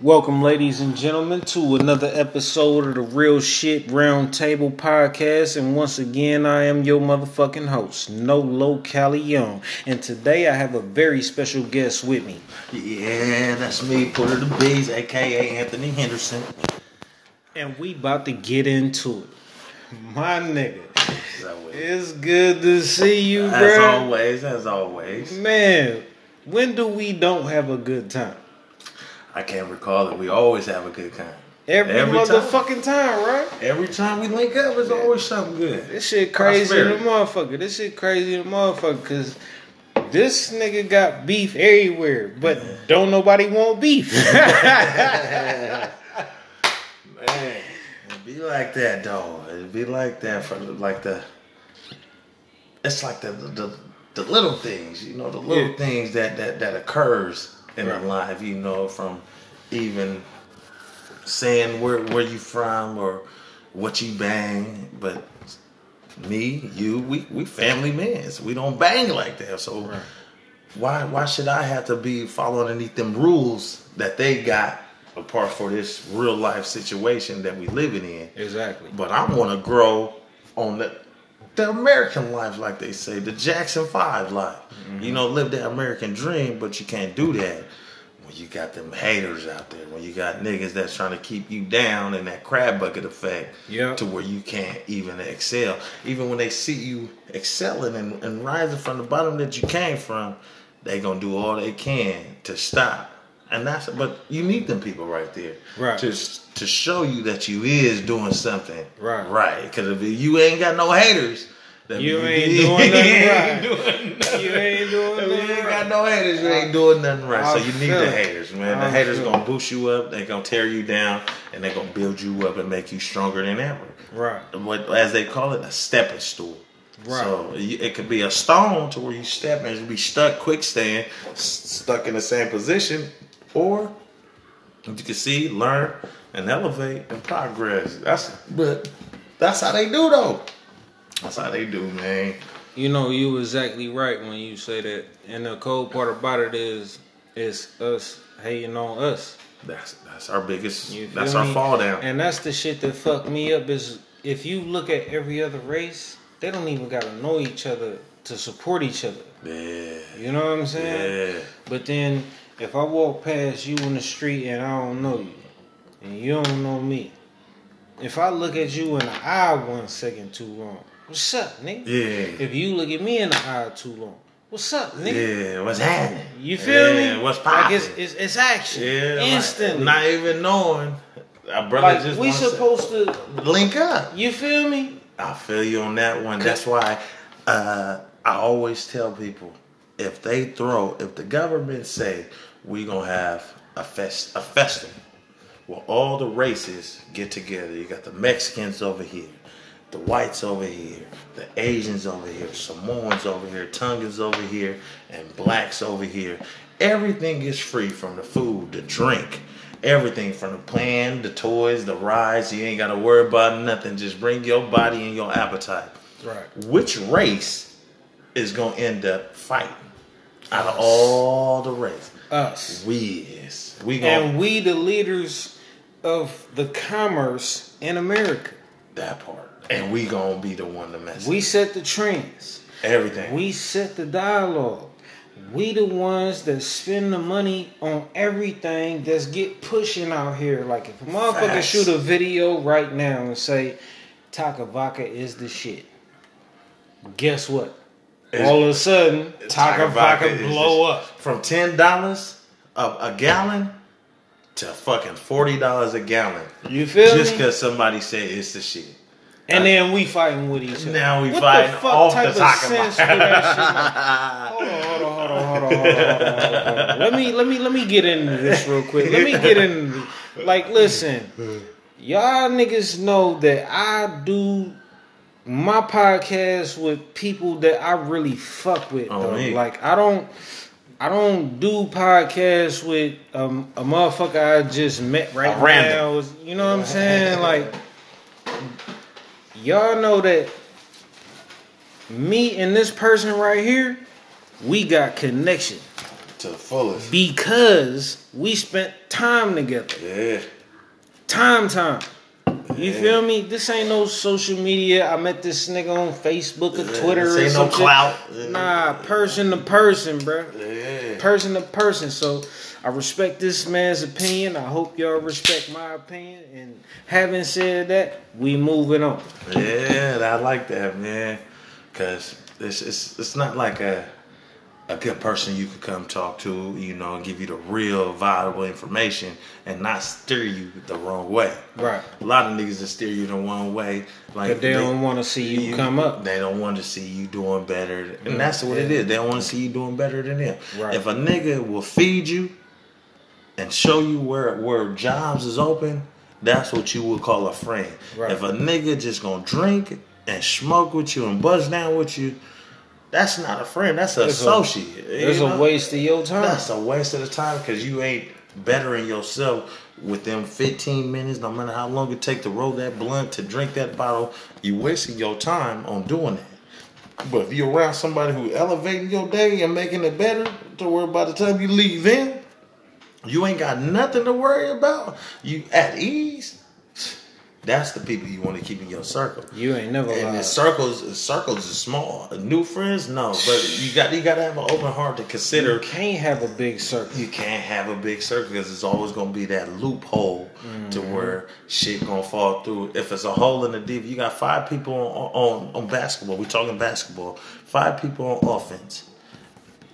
Welcome, ladies and gentlemen, to another episode of the Real Shit Roundtable Podcast. And once again, I am your motherfucking host, Nolo Cali Young. And today I have a very special guest with me. Yeah, that's me, Porter the Bees, aka Anthony Henderson. And we about to get into it. My nigga. It's good to see you, As always, as always. Man, when do we don't have a good time? I can't recall that we always have a good time. Every, Every motherfucking time, right? Every time we link up, it's always something good. This shit crazy in the Prosperity. motherfucker. This shit crazy in the motherfucker. Cause this nigga got beef everywhere, but don't nobody want beef. Man, it be like that, though. It be like that for like the. It's like the the, the little things, you know, the little Yeah. things that that that occurs in Right. the life, you know, from even saying where where you from or what you bang, but me, you, we we family men. So we don't bang like that. So Right. why why should I have to be following underneath them rules that they got apart for this real life situation that we living in? exactly. But I want to grow on the the American life, like they say, the Jackson Five life. Mm-hmm. You know, live that American dream, but you can't do that you got them haters out there. When you got niggas that's trying to keep you down in that crab bucket effect, Yeah. to where you can't even excel. Even when they see you excelling and, and rising from the bottom that you came from, they gonna do all they can to stop. And that's but you need them people right there, Right. To to show you that you is doing something Right. right. Because if you ain't got no haters, then You ain't doing nothing right. You ain't doing If you ain't got no haters, you ain't doing nothing right. So you need the haters, man. The haters gonna boost you up. They gonna tear you down, and they gonna build you up and make you stronger than ever Right. what as they call it, a stepping stool. Right. So it could be a stone to where you step and be stuck quickstand, s- stuck in the same position, or you can see, learn, and elevate and progress. That's but that's how they do though. That's how they do, man. You know, you exactly right when you say that. And the cold part about it it's is us hating on us. That's that's our biggest. That's our fall down. And that's the shit that fucked me up is if you look at every other race, they don't even gotta know each other to support each other. yeah, You know what I'm saying? yeah. But then if I walk past you in the street and I don't know you, and you don't know me, if I look at you in the eye one second too long, what's up, nigga? Yeah. If you look at me in the eye too long, what's up, nigga? Yeah, what's happening? You feel yeah, me? What's Like popping? it's, it's it's action. yeah, like, Instantly. not even knowing. Our brother like just we wants to- supposed to link up. you feel me? I feel you on that one. That's why uh, I always tell people if they throw, if the government say we gonna have a fest, a festival, where all the races get together. You got the Mexicans over here, the whites over here, the Asians over here, Samoans over here, Tongans over here, and blacks over here. Everything is free from the food, the drink, everything from the plan, the toys, the rides. You ain't got to worry about nothing. Just bring your body and your appetite. Right. Which race is gonna end up fighting out of all the races? Us. We is. We gonna And we the leaders of the commerce in America. that part, and we gonna be the one to mess. We set the trends. everything. We set the dialogue. We the ones that spend the money on everything that's get pushing out here. Like if a motherfucker Facts. shoot a video right now and say Taaka Vodka is the shit. Guess what? It's- All of a sudden, Taaka, Taaka Vodka, Vodka blow up. from ten dollars a, a gallon to fucking forty dollars a gallon. You feel it? Just because somebody said it's the shit. And then we fighting with each other. Now we what fighting the fuck off type the of sense that shit? Hold on, hold on, hold on, hold on, hold on, hold on, hold on. Let me let me let me get into this real quick. Let me get into like listen. Y'all niggas know that I do my podcast with people that I really fuck with Oh, though. Like I don't I don't do podcasts with um, a motherfucker I just met right now. You know what I'm saying? Like y'all know that me and this person right here, we got connection. to the fullest. because we spent time together. Yeah. Time, time. You Yeah. feel me? This ain't no social media. I met this nigga on Facebook or Twitter This or ain't no some shit. clout. Nah, person to person, bruh. Yeah. Person to person. So I respect this man's opinion. I hope y'all respect my opinion. And having said that, we moving on. Yeah, I like that, man. Cause it's it's it's not like a a good person you could come talk to, you know, and give you the real valuable information and not steer you the wrong way. Right. A lot of niggas that steer you the wrong way, like But they don't want to see you come up. They don't want to see you doing better, and mm. that's what it yeah. is. They don't want to see you doing better than them. Right. If a nigga will feed you and show you where where jobs is open, that's what you would call a friend. Right. If a nigga just gonna drink and smoke with you and buzz down with you, that's not a friend. That's an It's a- associate. It's a waste of your time. That's a waste of the time because you ain't bettering yourself within 15 minutes, no matter how long it take to roll that blunt, to drink that bottle. You wasting your time on doing that. But if you're around somebody who elevating your day and making it better, to where by the time you leave in, you ain't got nothing to worry about. You at ease. That's the people you want to keep in your circle. You ain't never And the circles, circles are small. New friends, no, but you got you got to have an open heart to consider You can't have a big circle. you can't have a big circle because it's always gonna be that loophole to Mm-hmm. where shit gonna fall through. If it's a hole in the deep, you got five people on on, on basketball. We talking basketball. Five people on offense.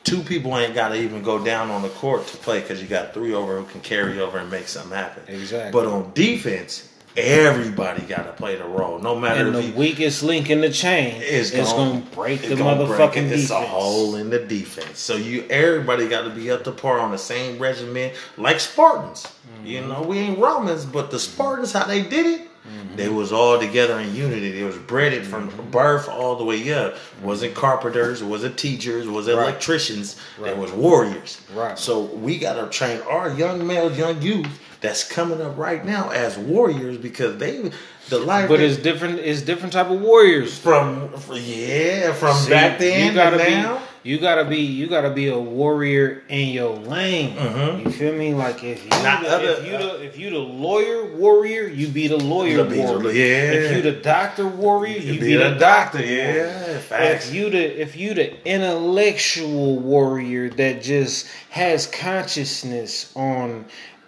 Two people ain't got to even go down on the court to play because you got three over who can carry over and make something happen. Exactly. But on defense, everybody got to play the role, no matter And if the you, weakest link in the chain is gonna, break it's the motherfucking break it. defense. It's a hole in the defense. So you everybody got to be up to par on the same regimen, like Spartans. You Mm-hmm. know, we ain't Romans, but the Spartans, how they did it, they was all together in unity. They was bred from Mm-hmm. birth all the way up. Wasn't carpenters, wasn't teachers, wasn't Right. electricians. They was warriors. Right. So we got to train our young males, young youth that's coming up right now as warriors because they the life But it's different. It's different type of warriors. from yeah from See, back then you gotta be, now. You gotta be, you gotta be a warrior in your lane. Mhm. You feel me? Like if you, Not the, other- if you the, if you the lawyer warrior, you be the lawyer You be the- warrior. yeah. If you the doctor warrior, you, You be, be the the doctor. doctor, yeah, facts. If you the if you the intellectual warrior that just has consciousness on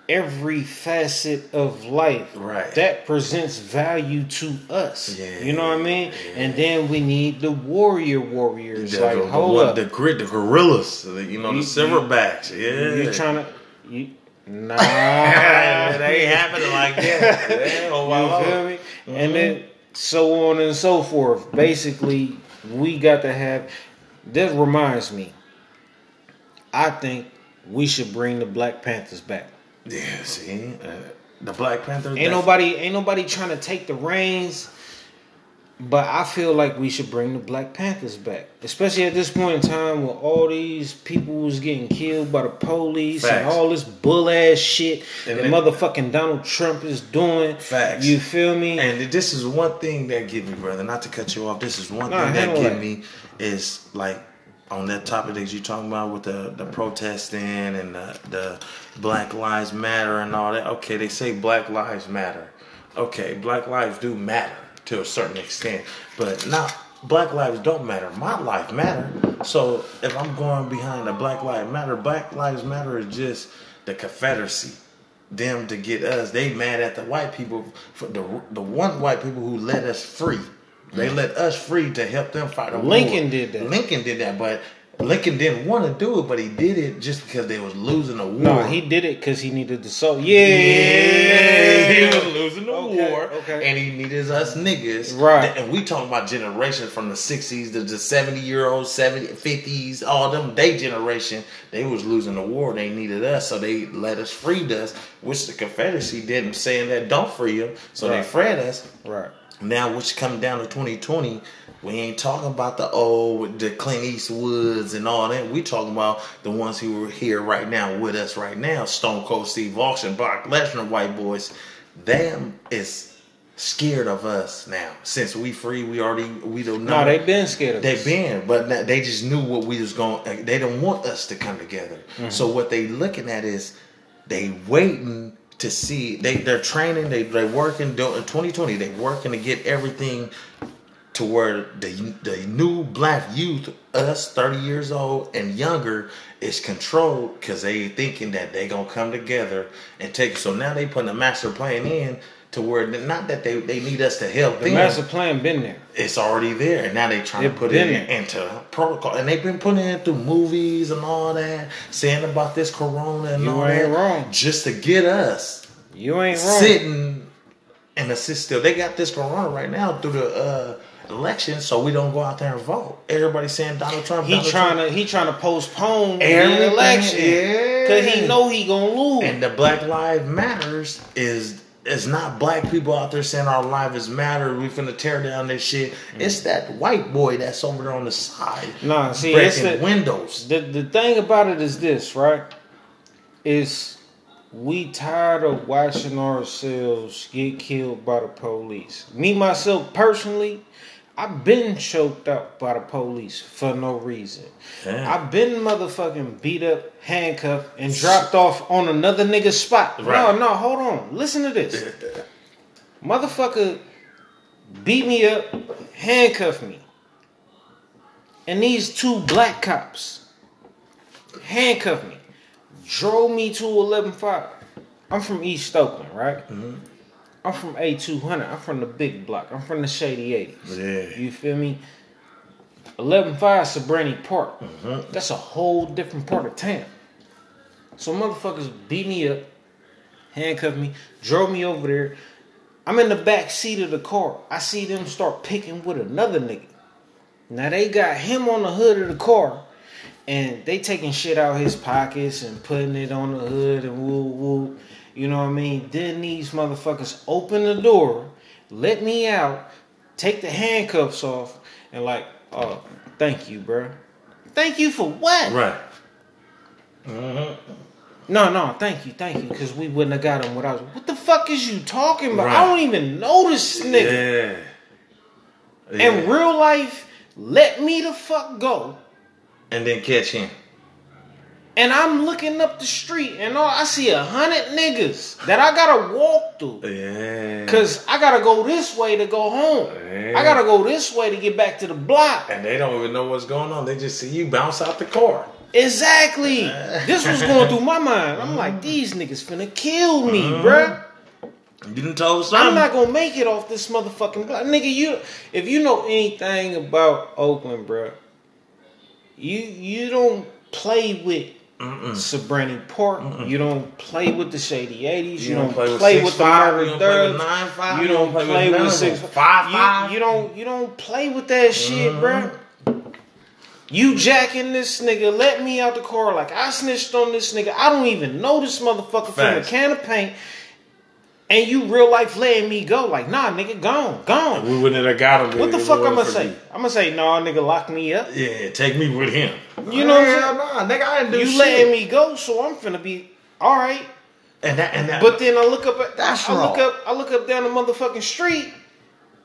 every facet of life Right. that presents value to us Yeah. you know what i mean and then we need the warrior warriors The, like the, the, hold one- up the grit, the gorillas, the, you know, You- the silverbacks. Yeah, you trying to you nah it ain't happening like that. Yeah, oh, wow. You feel me? And then so on and so forth. Mm-hmm. Basically, we got to have. This reminds me. I think we should bring the Black Panthers back. Yeah, see, uh, the Black Panthers. Ain't nobody, ain't nobody trying to take the reins. But I feel like we should bring the Black Panthers back, especially at this point in time when all these people was getting killed by the police and all this bull ass shit And that then- motherfucking Donald Trump is doing. Facts. You feel me? And this is one thing that get me, brother. Not to cut you off. This is one Nah, thing that get me is like on that topic that you're talking about with the the protesting and the, the Black Lives Matter and all that. Okay, they say Black Lives Matter. Okay, Black lives do matter to a certain extent, but not. Black lives don't matter. My life matter. So if I'm going behind the Black Lives Matter, Black Lives Matter is just the Confederacy them to get us. They mad at the white people for the the one white people who let us free. They let us free to help them fight a war. Lincoln did that. Lincoln did that, but Lincoln didn't want to do it, but he did it just because they was losing a war. No, he did it because he needed the soul. yeah, he was losing the Okay, war, okay. and he needed us niggas. Right. and we talking about generations from the sixties to the seventy year olds, 70, 50s, all them. They generation, they was losing the war. They needed us, so they let us freed us, which the Confederacy didn't saying that don't free them, so they freed us. Right. Now, which come down to 2020, we ain't talking about the old, the Clint Eastwoods and all that. We talking about the ones who are here right now with us right now. Stone Cold Steve Austin, Brock Lesnar, white boys. Them is scared of us now. Since we free, we already we don't know. No, they been scared of They us. been, but they just knew what we was going. They don't want us to come together. Mm-hmm. So what they looking at is they waiting to see. They they're training. They they working. Doing twenty twenty. They working to get everything to where the the new black youth, us thirty years old and younger, is controlled because they thinking that they gonna come together and take. it. So now they putting a master plan in. To where not that they, they need us to help The them, master plan been there. it's already there, and now they trying It to put it in, into protocol, and they've been putting it through movies and all that, saying about this corona and You all that, wrong. just to get us You ain't wrong. sitting in the system. They got this corona right now through the uh, election, so we don't go out there and vote. Everybody saying Donald Trump. He Donald trying Trump. to he trying to postpone Everything, the election yeah. because he know he gonna lose. And the Black Lives Matters is it's not black people out there saying our lives matter. We finna tear down this shit. Mm. It's that white boy that's over there on the side. Nah, see, it's breaking the, windows. the the thing about it is this, right? Is we tired of watching ourselves get killed by the police. Me myself personally, I've been choked up by the police for no reason. Damn. I've been motherfucking beat up, handcuffed, and dropped off on another nigga's spot. Right. No, no, hold on. Listen to this. Motherfucker beat me up, handcuffed me. And these two black cops handcuffed me, drove me to 11.5. I'm from East Oakland, right? Mm-hmm. I'm from A200. I'm from the big block. I'm from the Shady 80s. Yeah. You feel me? 11.5 Sobrante Park. Uh-huh. That's a whole different part of town. So motherfuckers beat me up, handcuffed me, drove me over there. I'm in the back seat of the car. I see them start picking with another nigga. Now they got him on the hood of the car, and they taking shit out his pockets and putting it on the hood and woo woo. You know what I mean? Then these motherfuckers open the door, let me out, take the handcuffs off, and like, oh, thank you, bro. Thank you for what? Right. Mm-hmm. No, no, thank you, thank you, because we wouldn't have got him without. What the fuck is you talking about? Right. I don't even know this nigga. Yeah. yeah. In real life, let me the fuck go. and then catch him. And I'm looking up the street, and all I see a hundred niggas that I gotta walk through. Yeah. Cause I gotta go this way to go home. Yeah. I gotta go this way to get back to the block. and they don't even know what's going on. They just see you bounce out the car. Exactly. This was going through my mind. I'm like, these niggas finna kill me, uh-huh. bruh. You done told something. I'm not gonna make it off this motherfucking block, nigga. You, if you know anything about Oakland, bruh, you you don't play with Sobrante Park. You don't play with the Shady 80s. You, don't, play, with, the 6'5", Murder you don't play with Thugs. 9'5", You don't play none with them. six 5'5". You, you don't you don't play with that shit, bruh. You jacking this nigga, let me out the car like I snitched on this nigga. I don't even know this motherfucker from a can of paint. And you real life letting me go. Like, nah, nigga, gone, gone. We wouldn't have got him. What the fuck I'ma say? you. I'ma say, nah, nigga, lock me up. Yeah, take me with him. You know what I'm saying? Nah, nigga, I didn't do You shit. letting me go, so I'm finna be all right. And that, and that, But then I look up at That's I look up I look up down the motherfucking street.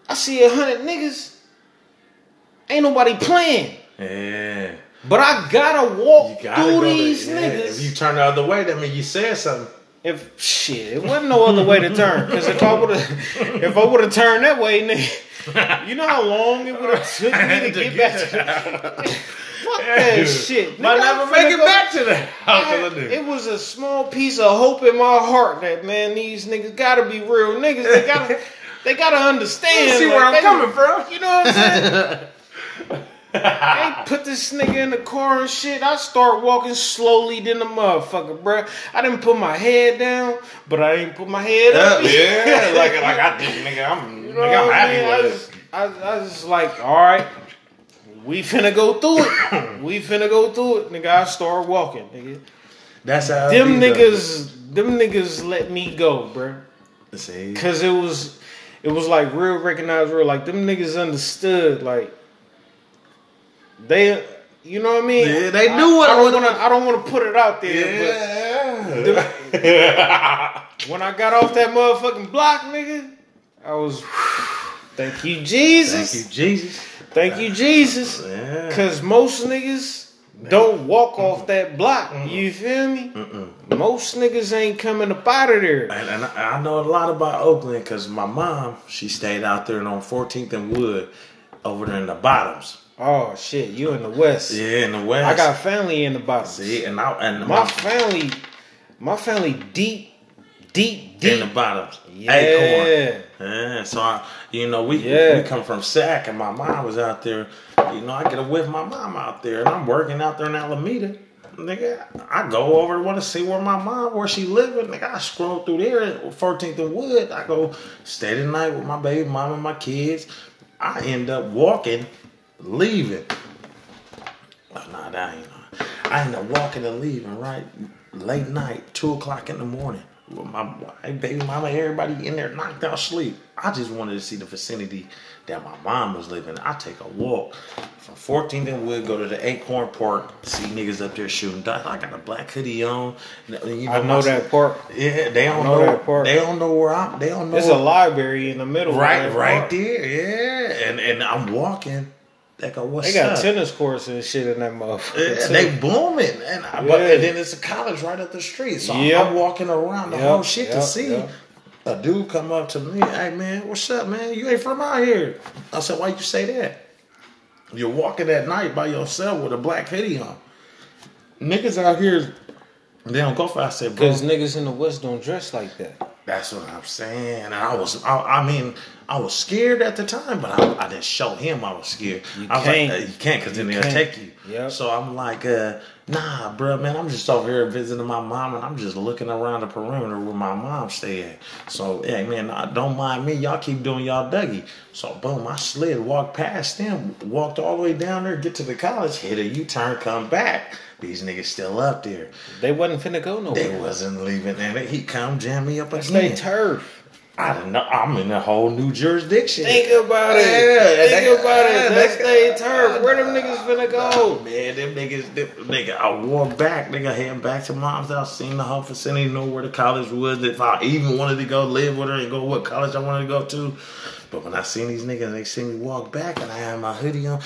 I see a hundred niggas. Ain't nobody playing. yeah, But I gotta walk you gotta through go these there. Yeah, niggas. If you turn the other way, that means you said something. If shit, it wasn't no other way to turn. Because if I would have, if I would have turned that way, nigga, you know how long it would have took me to get back to. Fuck that shit. Might Nigga, never I'm make it go- back to the house I- of the nigga. It was a small piece of hope in my heart that man, these niggas gotta be real niggas. They gotta, they gotta understand. You see like, where I'm they- coming from? You know what I'm saying? They put this nigga in the car and shit. I start walking slowly than the motherfucker, bro. I didn't put my head down, but I didn't put my head up. yeah, like like I did, nigga. I'm, You know nigga, I'm I happy mean? With it. I, I just like, all right, we finna go through it. we finna go through it, nigga. I start walking, nigga. That's how Them though. niggas, them niggas let me go, bro. See, Cause it was, it was like real recognized real. Like them niggas understood. Like they, you know what I mean? Yeah, they I- knew what I, was- don't want to. I don't want to put it out there. yeah. But when I got off that motherfucking block, nigga, I was. Thank you, Jesus. Thank you, Jesus. Thank you, Jesus. Yeah. Cause most niggas don't walk off that block. You feel me? Most niggas ain't coming up out of there. And, and I, I know a lot about Oakland because my mom, she stayed out there on 14th and Wood, over there in the bottoms. Oh shit, you in the west. Yeah, in the west. I got family in the bottom. see, and I and My my family, my family deep, deep, deep. in the bottoms. yeah. Acorn. Yeah, so I, you know, we Yeah. we come from Sac, and my mom was out there. You know, I get a with my mom out there, and I'm working out there in Alameda. Nigga, I go over to want to see where my mom, where she living. Nigga, I scroll through there 14th and Wood. I go stay the night with my baby mom and my kids. I end up walking, leaving. Oh, nah, that ain't. I end up walking and leaving right late night, two o'clock in the morning. With my baby mama, everybody in there knocked out sleep. I just wanted to see the vicinity that my mom was living. I take a walk from 14th and Wood, go to the Acorn Park, see niggas up there shooting dice. I got a black hoodie on. You I know that park. Yeah, they don't know know. that park. They don't know where I'm. They don't know. There's a library in the middle. right, right park. there. Yeah, and and I'm walking. They uh, go, what's They got up? tennis courts and shit in that motherfucker. Yeah, they booming, and, I, but, and then it's a college right up the street. So I'm- Yep. I'm walking around the Yep, whole shit to see yep. a dude come up to me. Hey man, what's up, man? You ain't from out here. I said, why you say that? You're walking at night by yourself with a black hoodie on. Niggas out here, they don't go for. I said, Because niggas in the West don't dress like that. That's what I'm saying. And I was, I, I mean, I was scared at the time, but I, I didn't show him I was scared. You I was can't. like, uh, you can't, because then they'll take you. Yep. So I'm like, uh, nah, bro, man, I'm just over here visiting my mom, and I'm just looking around the perimeter where my mom stayed. So, yeah, man, don't mind me. Y'all keep doing y'all Dougie. So, boom, I slid, walked past them, walked all the way down there, get to the college, hit a U-turn, come back. These niggas still up there. They wasn't finna go nowhere. They wasn't leaving, and he come jam me up again. they turf. I don't know. I'm in a whole new jurisdiction. Think about it. Yeah, Think they- about it. That's they- they turf. Where them niggas finna go? Man, them niggas, them, nigga, I wore back, nigga, heading back to mom's house, seen the whole vicinity, know where the college was, if I even wanted to go live with her and go what college I wanted to go to. But when I seen these niggas, they seen me walk back and I had my hoodie on,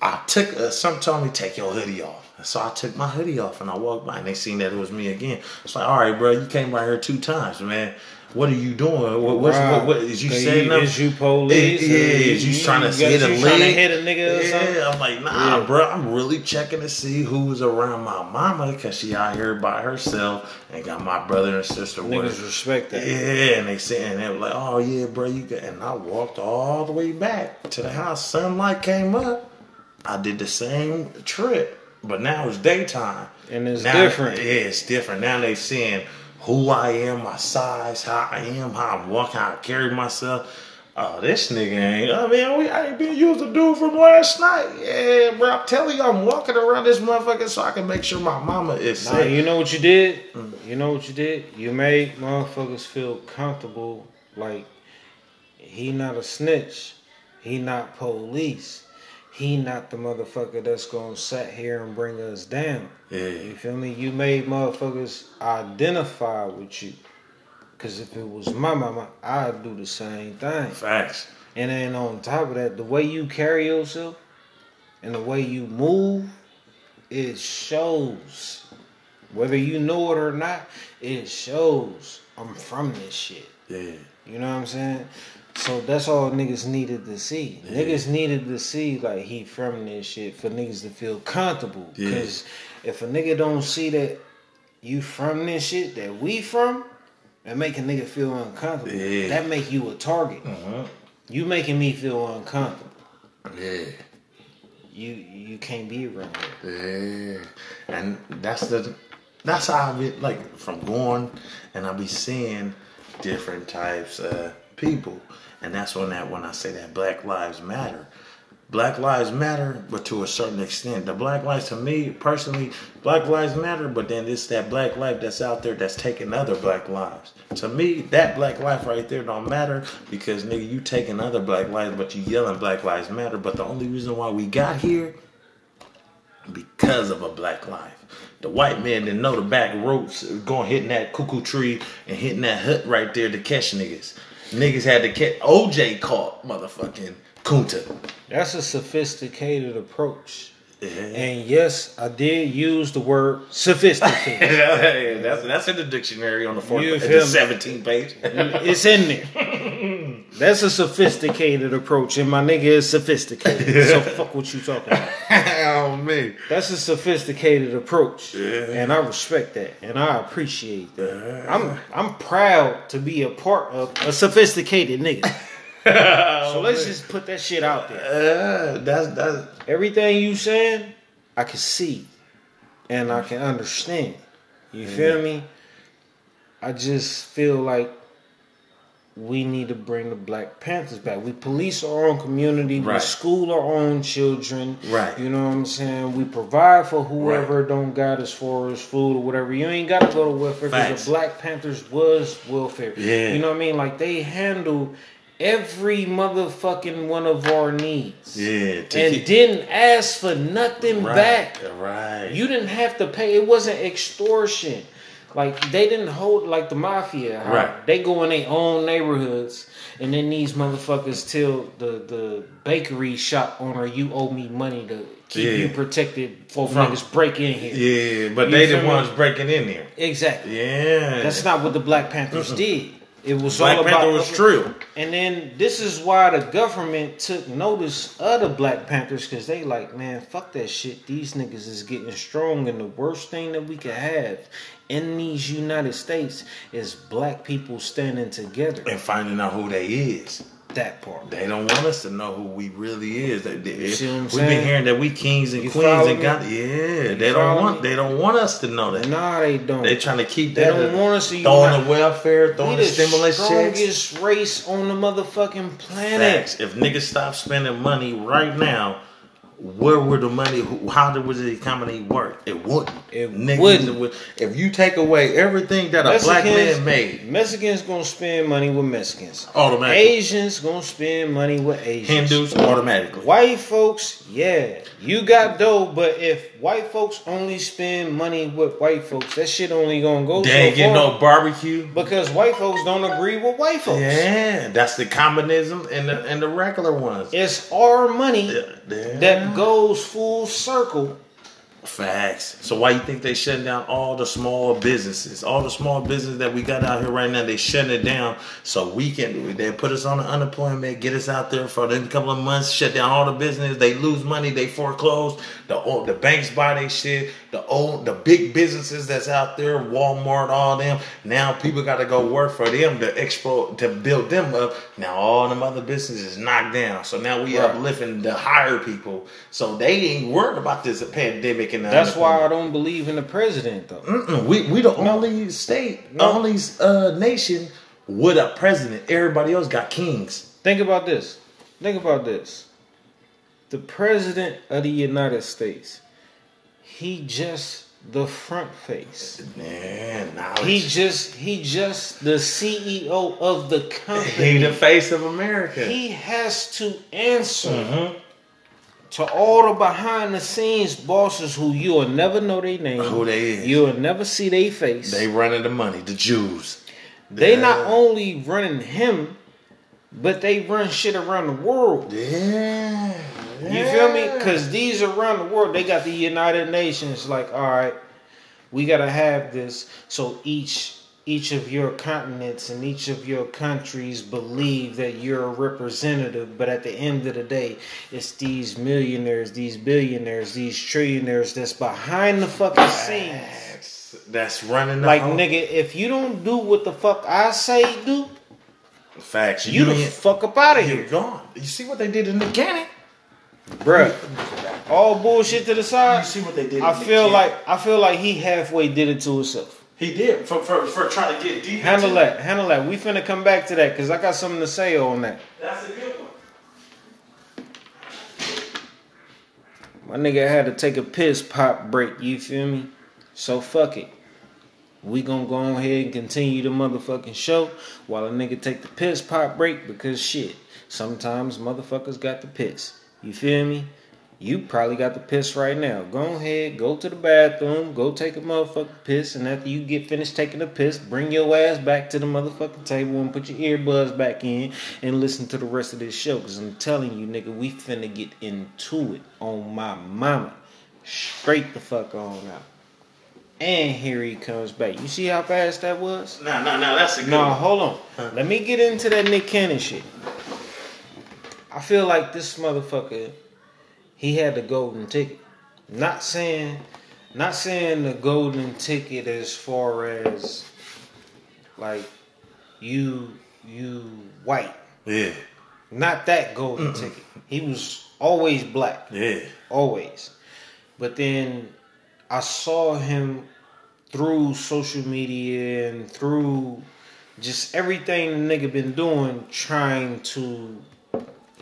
I took, uh, some told me, take your hoodie off. So I took my hoodie off and I walked by and they seen that it was me again. It's like, all right, bro, you came by here two times, man. What are you doing? What, what's, Right. what, what is you saying? you- is you police? Yeah, is you, trying to got- hit a you trying to hit a nigga or something? Yeah, I'm like, nah, Yeah. bro. I'm really checking to see who's around my mama because she out here by herself and got my brother and sister with Niggas respect that. Yeah, and they said, and they were like, oh yeah, bro, you got. And I walked all the way back to the house. Sunlight came up. I did the same trip, but now it's daytime. And it's Now- different. Yeah, it's different. Now they seeing who I am, my size, how I am, how I'm walking, how I carry myself. Oh, this nigga ain't. I mean, we, I ain't been used to dude from last night. Yeah, bro. I'm telling you, I'm walking around this motherfucker so I can make sure my mama is Nah, safe. you know what you did? Mm. You know what you did? You made motherfuckers feel comfortable like he not a snitch. He not police. He not the motherfucker that's gonna sit here and bring us down. Yeah. You feel me? You made motherfuckers identify with you. Cause if it was my mama, I'd do the same thing. Facts. And then on top of that, the way you carry yourself and the way you move, it shows. Whether you know it or not, it shows. I'm from this shit. Yeah. You know what I'm saying? So that's all niggas needed to see. Niggas needed to see like he from this shit for niggas to feel comfortable. Yeah. Cause if a nigga don't see that you from this shit that we from, and make a nigga feel uncomfortable, Yeah. that make you a target. Uh-huh. You making me feel uncomfortable. Yeah. You you can't be around here. Yeah, and that's the that's how I be like from going and I be seeing different types of people, and that's when that when I say that Black Lives Matter. Black Lives Matter, but to a certain extent. The Black Lives, to me personally, Black Lives Matter, but then it's that Black life that's out there that's taking other Black lives. To me, that Black life right there don't matter because nigga, you taking other Black lives, but you yelling Black Lives Matter. But the only reason why we got here because of a black life. The white man didn't know the back roads going hitting that cuckoo tree and hitting that hut right there to catch niggas. Niggas had to catch OJ caught motherfucking Kunta. That's a sophisticated approach. Yeah. And yes, I did use the word sophisticated. that's that's in the dictionary on the fourth, You at feel the seventeenth page. it's in there. That's a sophisticated approach, and my nigga is sophisticated. So fuck what you talking about. oh man, That's a sophisticated approach, Yeah. and I respect that, and I appreciate that. I'm I'm proud to be a part of a sophisticated nigga. so let's just put that shit out there. uh, that's that's Everything you saying, I can see, and I can understand. You feel me? I just feel like we need to bring the Black Panthers back. We police our own community. We school our own children. Right. You know what I'm saying? We provide for whoever don't got as far as food or whatever. You ain't got to go to welfare because the Black Panthers was welfare. Yeah. You know what I mean? Like they handle every motherfucking one of our needs yeah. and keep- didn't ask for nothing right, back. Right. You didn't have to pay. It wasn't extortion. Like they didn't hold like the mafia. how Right. They go in their own neighborhoods, and then these motherfuckers tell the the bakery shop owner, "You owe me money to keep Yeah. you protected for From- niggas break in here." yeah, but You they the ones breaking in there. Exactly. Yeah, That's not what the Black Panthers did. It was Black all about Panther was true. And then this is why the government took notice of the Black Panthers because they like, man, fuck that shit. These niggas is getting strong, and the worst thing that we could have in these United States is black people standing together. and finding out who they is. That part. They don't want us to know who we really is. They, they, see what I'm we've saying? been hearing that we kings and You queens and me? God. Yeah, they don't want. me? They don't want us to know that. Nah, they don't. They trying to keep They that. don't want us to throwing unite. the welfare, we throwing the the stimulus checks. strongest race on the motherfucking planet. Facts. If niggas stop spending money right now, where would the money? How did would the economy work? It wouldn't. It Niggas wouldn't. would- If you take away everything that a black man made, Mexicans gonna spend money with Mexicans. automatically, Asians gonna spend money with Asians. Hindus automatically. White folks, yeah, you got dough, but if white folks only spend money with white folks, that shit only gonna go They so ain't getting far no barbecue. because white folks don't agree with white folks. Yeah, that's the communism and the and the regular ones. It's our money Yeah. that goes full circle. Facts. So why you think they shutting down all the small businesses? All the small businesses that we got out here right now, they shutting it down so we can. They put us on the unemployment, get us out there for a couple of months, shut down all the business. They lose money, they foreclose. The old, the banks buy their shit. The old, the big businesses that's out there, Walmart, all them. Now people got to go work for them to expo to build them up. Now all them other businesses knocked down. So now we Right. uplifting the higher people. So they ain't worried about this pandemic That's why I don't believe in the president though. Mm-mm, we we the only state, No. only uh, nation with a president. Everybody else got kings. Think about this. Think about this. The president of the United States, he just the front face. Man, knowledge. He just he just the CEO of the He company. the face of America. He has to answer Mhm. To all the behind the scenes bosses who you will never know their name. Who they is. You'll never see their face. They running the money. The Jews. they Yeah. not only running him, but they run shit around the world. Yeah. You feel me? Because these around the world, they got the United Nations. Like, all right, we gotta have this. So each each of your continents and each of your countries believe that you're a representative. But at the end of the day, it's these millionaires, these billionaires, these trillionaires that's behind the fucking scenes. That's, running the Like, whole- nigga, if you don't do what the fuck I say do, Facts. you the ain't- fuck up out of You're here, gone. You see what they did in the cannon? bruh. All bullshit to the side. You see what they did. I in the feel cannon? like I feel like he halfway did it to himself. He did for, for, for trying to get deep. Handle that, handle that. We finna come back to that because I got something to say on that. That's a good one. My nigga had to take a piss pop break. You feel me? So fuck it. We gonna go ahead and continue the motherfucking show while a nigga take the piss pop break because shit. Sometimes motherfuckers got the piss. You feel me? You probably got the piss right now. Go ahead, go to the bathroom, go take a motherfucking piss, and after you get finished taking the piss, bring your ass back to the motherfucking table and put your earbuds back in and listen to the rest of this show. Cause I'm telling you, nigga, we finna get into it on my mama. Straight the fuck on out. And here he comes back. You see how fast that was? No, no, no. That's a good. No, one. hold on. Let me get into that Nick Cannon shit. I feel like this motherfucker, he had the golden ticket. Not saying, not saying the golden ticket as far as like you you white. Yeah, Not that golden ticket. He was always black yeah, always. But then I saw him through social media and through just everything the nigga been doing, trying to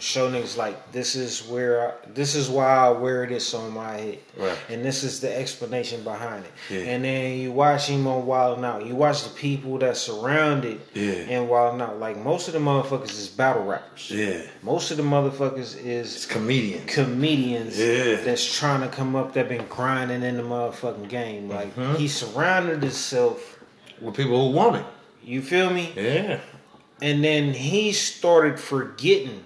show niggas like this is where I, this is why I wear this on my head, Right. and this is the explanation behind it. Yeah. And then you watch him on Wild 'N Out. You watch the people that surrounded Yeah. and Wild Out. Like most of the motherfuckers is battle rappers. yeah. Most of the motherfuckers is It's comedian. comedians Yeah. that's trying to come up that been grinding in the motherfucking game. Like Mm-hmm. he surrounded himself. With people who want it. You feel me? Yeah. And then he started forgetting.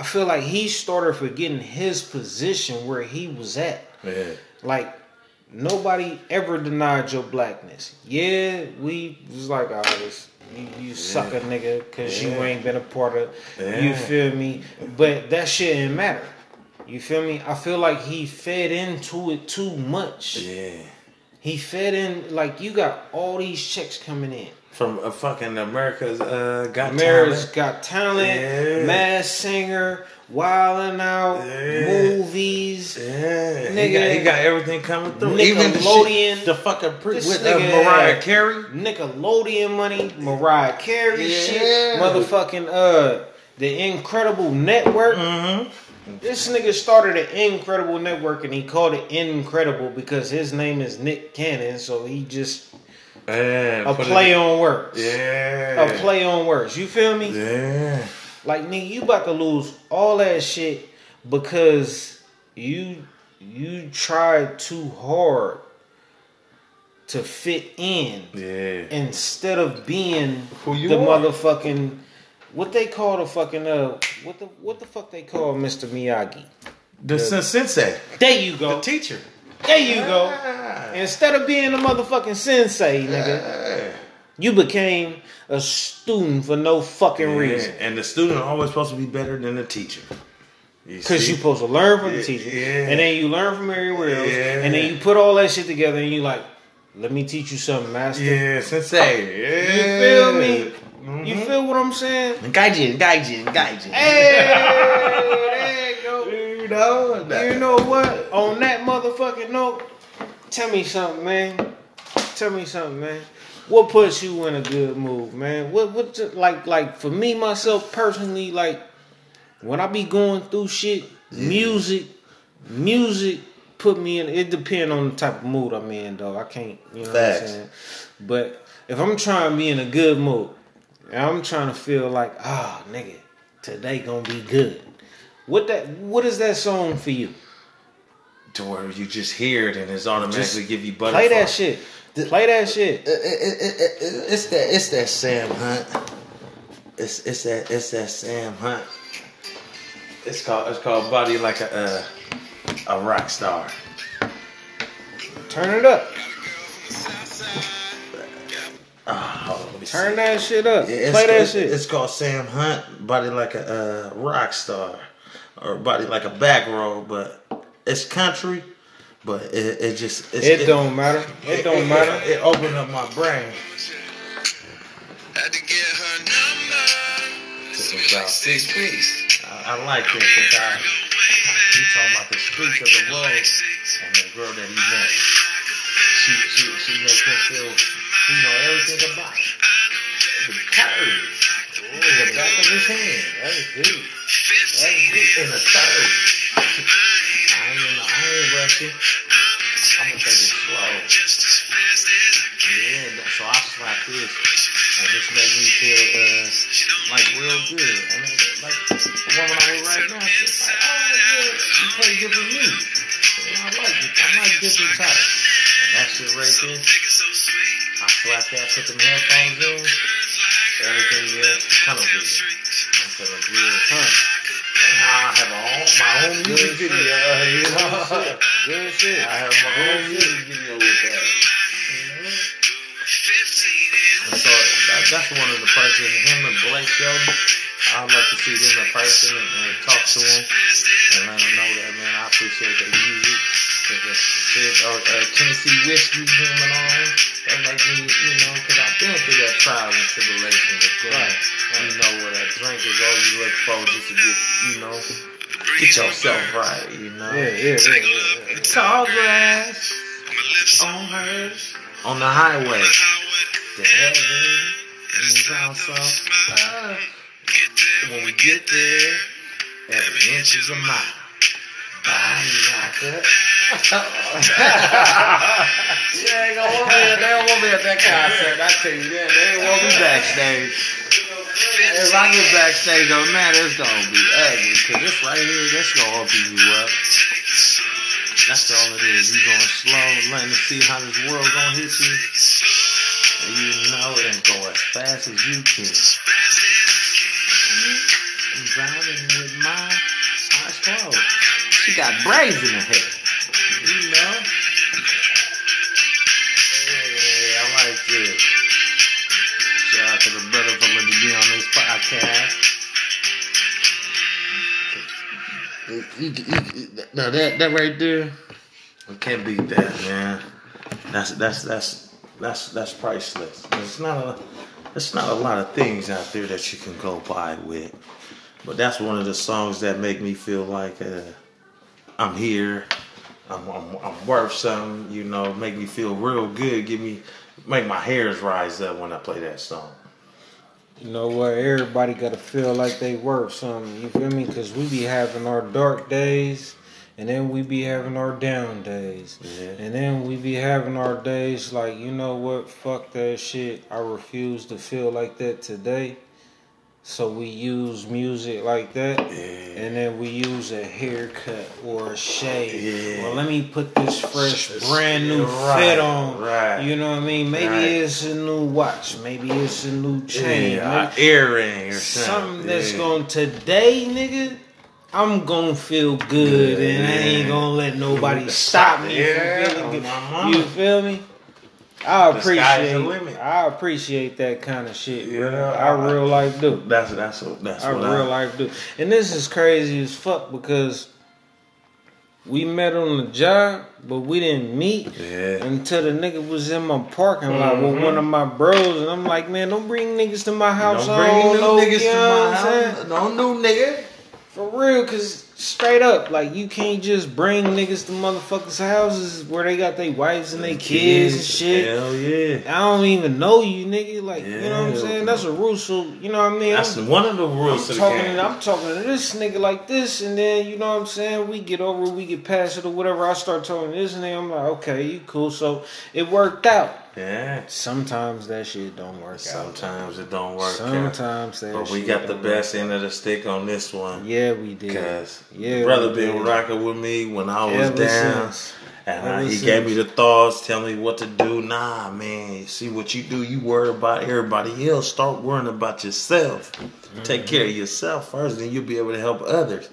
I feel like he started forgetting his position where he was at. Yeah. Like nobody ever denied your blackness. Yeah, we was like, oh, this, you, you suck a nigga because you ain't been a part of. Yeah. You feel me? But that shit didn't matter. You feel me? I feel like he fed into it too much. Yeah. He fed in like you got all these checks coming in. From a fucking America's uh, Got America's Talent. Got Talent, Yeah. Masked Singer, Wild 'N Out, Yeah. movies. Yeah, he got, he got everything coming through. Even the, Nickelodeon. shit, the fucking pre- with uh, Mariah Carey. Nickelodeon money, Mariah Carey Yeah. shit, motherfucking uh, the NCredible Network. Mm-hmm. This nigga started an NCredible Network and he called it NCredible because his name is Nick Cannon, so he just Yeah, a play it- on words. Yeah, A play on words. You feel me? Yeah, Like nigga, you about to lose all that shit because you you tried too hard to fit in yeah. instead of being Who you the are. motherfucking what they call the fucking uh what the what the fuck they call Mr. Miyagi. The sen- sensei, There you go. the go. teacher. There you go. Ah. Instead of being a motherfucking sensei, nigga, Yeah. you became a student for no fucking Yeah, reason. And the student always supposed to be better than the teacher. Because you supposed to learn from the teacher, yeah. and then you learn from everywhere else, Yeah. and then you put all that shit together, and you like, let me teach you something, master. yeah, sensei. Yeah. You feel me? Mm-hmm. You feel what I'm saying? Gaijin, gaijin, gaijin. Hey, go. You know, what? On that motherfucking note, tell me something, man. Tell me something, man. What puts you in a good mood, man? What what like like for me myself personally, like when I be going through shit, music, music put me in. It depend on the type of mood I'm in, though. I can't, you know what I'm saying. But if I'm trying to be in a good mood, and I'm trying to feel like, ah, nigga, today gonna be good. What that? What is that song for you? to where you just hear it and it's automatically Just give you butterfly. Play that shit. Play that uh, shit. It- it- it- it- it- it's that it's that Sam Hunt. It's it's that it's that Sam Hunt. It's called it's called Body Like a uh, a rock star. Turn it up. Oh, let me see. Turn that shit up. Yeah, it's, Play that it's- shit. It's called Sam Hunt. Body like a uh, rock star, or body like a back row, but it's country. But it, it just it's, it don't matter. It don't matter. It, it opened up my brain. Had to get her number. It's about six feet. I, I like this because I he talking about the streets of the road and the girl that he met. She she she makes him feel he know everything about it. The curves. In the back of his hand. That is deep. That's deep in the third. I ain't in the, I ain't rushing. I'm gonna take it slow. Yeah, that- so I slap this, and this make me feel uh, like real good. And it, like the woman I'm with right now, she's like, oh yeah, you play different music. I like. I like different types. And that shit right there, I slap that, put them headphones in, everything else kind of good. I'm feeling good. Huh. Now I have my own, my own music video, you know. Good shit. I have my own music video with that. And so that, that's one of the person, him and Blake Shelton. I'd like to see them in person and, and talk to them and let them know that man, I appreciate their music. Cause the shit, or uh, Tennessee whiskey, him and all them, they make me, you know, cause I've been through that trial and tribulation of growing. Right, You know what a drink is all you look for just to get, you know, get yourself right, you know. Yeah, yeah, yeah, yeah, yeah. Tall grass on hers on the highway. The heaven is also uh, when we get there, every inch is a mile. Yeah, ain't gonna want me. They don't want me at that concert. I tell you that. They ain't want me backstage. If I get backstage, though, man, it's gonna be ugly. Cause this right here, that's gonna open you up. That's all it is. You going slow, letting to see how this world gonna hit you. And you know it and go as fast as you can. I'm driving with my eyes closed. She got braids in her head. You know? Yeah, I like this. Shout out to the brother for letting me be on this podcast. You- you- you- Now that that right there, we can't beat that, man. That's that's that's that's that's priceless. It's not a it's not a lot of things out there that you can go by with, but that's one of the songs that make me feel like uh, I'm here. I'm, I'm I'm worth something. You know, make me feel real good. Give me make my hairs rise up when I play that song. You know what? Everybody got to feel like they worth something. You feel me? Because we be having our dark days, and then we be having our down days, Yeah. and then we be having our days like, you know what? Fuck that shit. I refuse to feel like that today. So we use music like that, Yeah. and then we use a haircut or a shave. Yeah. Well, let me put this fresh, brand new right, fit on. right. You know what I mean? Maybe Right. it's a new watch. Maybe it's a new chain. Yeah, earring or something something. that's going today, nigga. I'm gonna feel good, and I ain't gonna let nobody stop me Yeah, from feeling good. You feel me? I The sky's the appreciate. limit. I appreciate that kind of shit, bro. Yeah, I I- real life do. That's that's what that's I what real I, life do. And this is crazy as fuck because we met on the job, but we didn't meet Yeah. until the nigga was in my parking lot with mm-hmm. one of my bros, and I'm like, man, don't bring niggas to my house. Don't bring new niggas to my house. No new nigga. For real, cause straight up, like you can't just bring niggas to motherfuckers' houses where they got their wives and their kids and shit. Hell yeah. I don't even know you, nigga. Like you know what I'm Yeah. saying? That's a rule. So you know what I mean? That's I'm, one of the rules I'm talking. I'm talking to this nigga like this, and then you know what I'm saying? We get over, we get past it or whatever. I start talking to this nigga. I'm like, okay, you cool. So it worked out. yeah. Sometimes that shit don't work out. Sometimes it don't work. out. Sometimes that. But we got the best end of the stick on this one. Yeah, we did. Cause Yeah, brother been rocking with me when I was Ever down. since. And uh, he since. gave me the thoughts, tell me what to do. Nah, man, see what you do, you worry about everybody else. Start worrying about yourself. Take care of yourself first, then you'll be able to help others.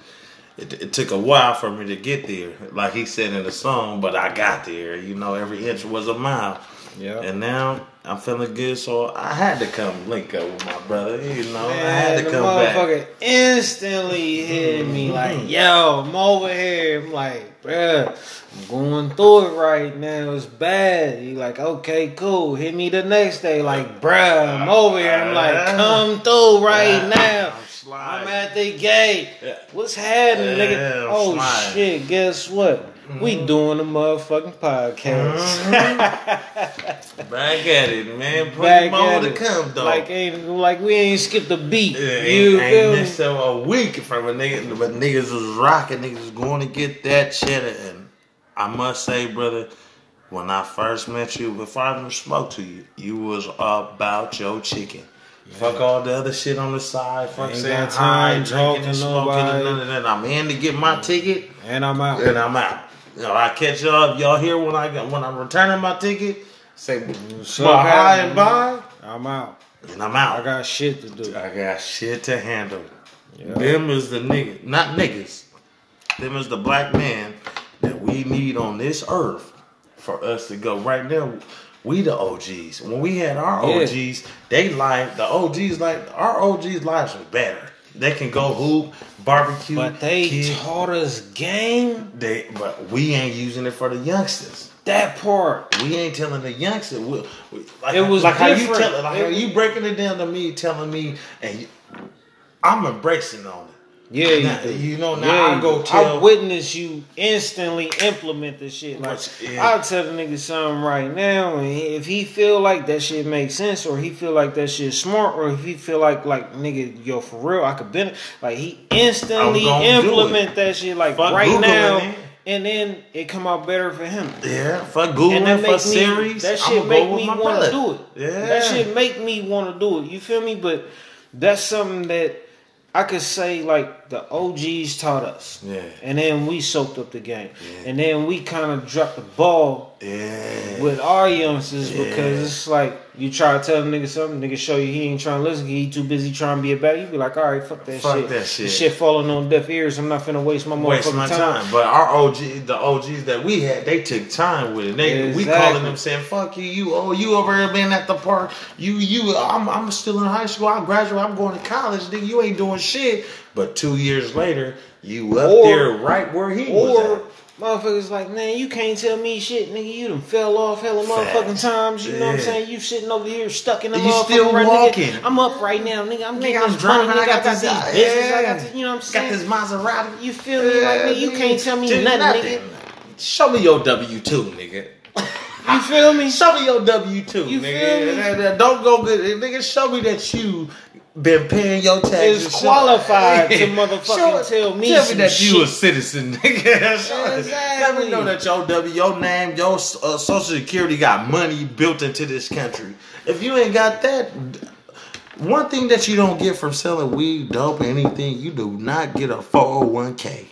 It, it took a while for me to get there, like he said in the song, but I got there. You know, every inch was a mile. Yeah. And now I'm feeling good, so I had to come link up with my brother. You know, I Man, had the to come back. motherfucker instantly hit me mm-hmm. like, yo, I'm over here. I'm like, bruh, I'm going through it right now. It's bad. He like, okay, cool. Hit me the next day. Like, bruh, I'm over here. I'm like, come through right now. I'm. I'm at the gate. What's happening, Yeah, nigga? Oh shit! Guess what? We mm-hmm. doing a motherfucking podcast. Mm-hmm. Back at it, man. Back more at to it. come, though. Like ain't like we ain't skipped a beat. Yeah, you ain't, ain't missed a week from a nigga, but niggas was rocking. Niggas was going to get that cheddar, and I must say, brother, when I first met you, before I even spoke to you, you was about your chicken. Fuck all the other shit on the side. Fuck Ain't saying time, drinking and smoking and none of that. I'm in to get my ticket And I'm out. and I'm out. You know, I catch y'all. Y'all here when I when I'm returning my ticket, say What's well, up, hi happening? and bye, I'm out. and I'm out. I got shit to do. I got shit to handle. Yeah. Them is the niggas, not niggas. Them is the black man that we need on this earth for us to go. Right now, we the OGs. When we had our Yeah. OGs, they life, the OGs like our OGs lives was better. They can go hoop, barbecue, But they kick. taught us game. They, but we ain't using it for the youngsters. That part. We ain't telling the youngster. We, we, like, It was like how you different. tell, like how you breaking it down to me, telling me, and you, I'm embracing on it. Yeah, you, Now, you know, now Yeah, I go tell- I witness you instantly implement the shit. Like yeah. I'll tell the nigga something right now, and if he feel like that shit makes sense, or he feel like that shit smart, or if he feel like like nigga, yo, for real, I could benefit. Like he instantly I'm gonna do implement that shit like Fuck right Googling now, it. and then it come out better for him. Yeah, fuck Google, for series, that I'ma shit make me want to do it. Yeah, That shit make me want to do it. You feel me? But that's something that I could say like the OGs taught us. Yeah. And then we soaked up the game. And then we kind of dropped the ball Yeah, with our youngsters Yeah. because it's like you try to tell a nigga something, nigga show you he ain't trying to listen, he too busy trying to be a bad. You be like, all right, fuck that Fuck shit. that This shit. shit falling on deaf ears. I'm not finna waste my waste my time. time. But our OG, the OGs that we had, they took time with it. They, We calling them saying, "Fuck you, you, oh, you over here being at the park. You, you, I'm, I'm still in high school. I graduate. I'm going to college. Nigga, you ain't doing shit." But two years later, you up Or- there right where he was Or at. motherfuckers like, man, you can't tell me shit, nigga. You done fell off hella motherfucking times. You know what I'm saying? You sitting over here stuck in the You still right, walking. Nigga. I'm up right now, nigga. I'm getting Nigga, I'm this driving. nigga. I got this. these uh, business. I yeah. got this, you know what I'm saying? Got this Maserati. You feel me? like, nigga, you can't tell me Dude, nothing, nigga. Show me your W two, nigga. You feel me? Show me your W two, You nigga. feel me? And- and Don't go good, nigga. Show me that you been paying your taxes. Is qualified to motherfucking tell me Tell me that you a citizen, nigga. Me- Let me know that your W, your name, your uh, social security got money built into this country. If you ain't got that. One thing that you don't get from selling weed, dope, or anything, you do not get a 401k.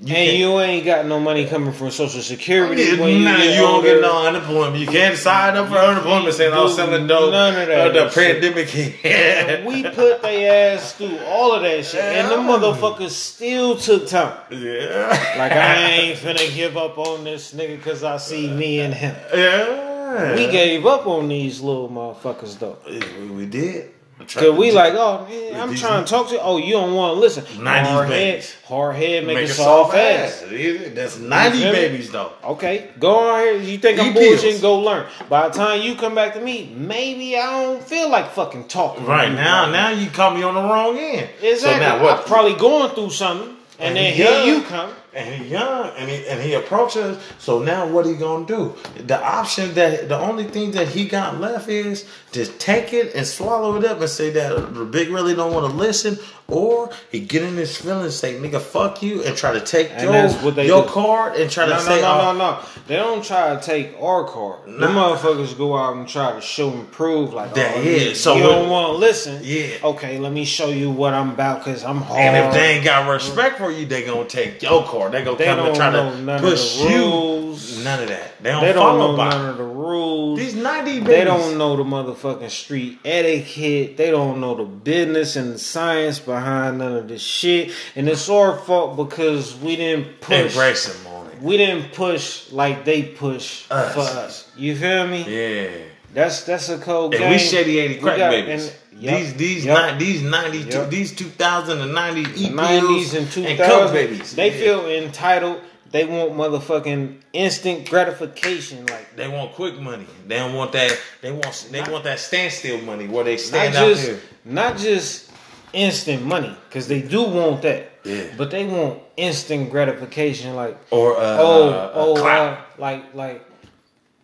You and you ain't got no money coming from Social Security. Yeah, when you, nah, get you don't get no unemployment. You can't sign up for unemployment saying I was do selling dope. none of that Uh, the shit. pandemic hit. We put their ass through all of that shit, and them Yeah. motherfuckers still took time. yeah. Like I ain't finna give up on this nigga because I see me and him. Yeah. We gave up on these little motherfuckers though. We, we did. Cause we like, oh man, I'm These- trying to talk to you. Oh, you don't want to listen. 90s hard head, babies. hard head, make, make a soft soft ass. ass. That's 90 babies though. Okay, go on here. You think I'm bullshitting? Go learn. By the time you come back to me, maybe I don't feel like fucking talking. Right now, right now you caught me on the wrong end. Exactly. So now what? I'm probably going through something, and, And then here you come. And he young, and he and he approaches. So now what he gonna do? The option that the only thing that he got left is just take it and swallow it up and say that the big really don't want to listen, or he get in his feelings, say nigga fuck you, and try to take And your that's what they your do. card and try No, to no, say no, oh, no, no. They don't try to take our card. The Nah. motherfuckers go out and try to show and prove, like, That oh, you, So you don't want to listen. Yeah. Okay, let me show you what I'm about because I'm hard. And if they ain't got respect for you, they gonna take your card. They gonna They come and don't try know to push you. rules. None of that. They don't, they don't follow know by none of the rules. these ninety. babies. They don't know the motherfucking street etiquette. They don't know the business and the science behind none of this shit. And it's our fault because we didn't push. embrace them on it. We didn't push like they push Us. for us. You feel me? Yeah. That's that's a cold And game. we shady eighty We crack got- babies. and- yep, These these yep. ni- these ninety two Yep. these two thousand and ninety E nineties and two and coke thousands. babies. They Yeah. feel entitled. They want motherfucking instant gratification. Like they want quick money. They don't want that. They want they want that standstill money where they not stand out just there. not just instant money because they do want that. Yeah. But they want instant gratification. Like Or uh, oh uh, oh uh, like like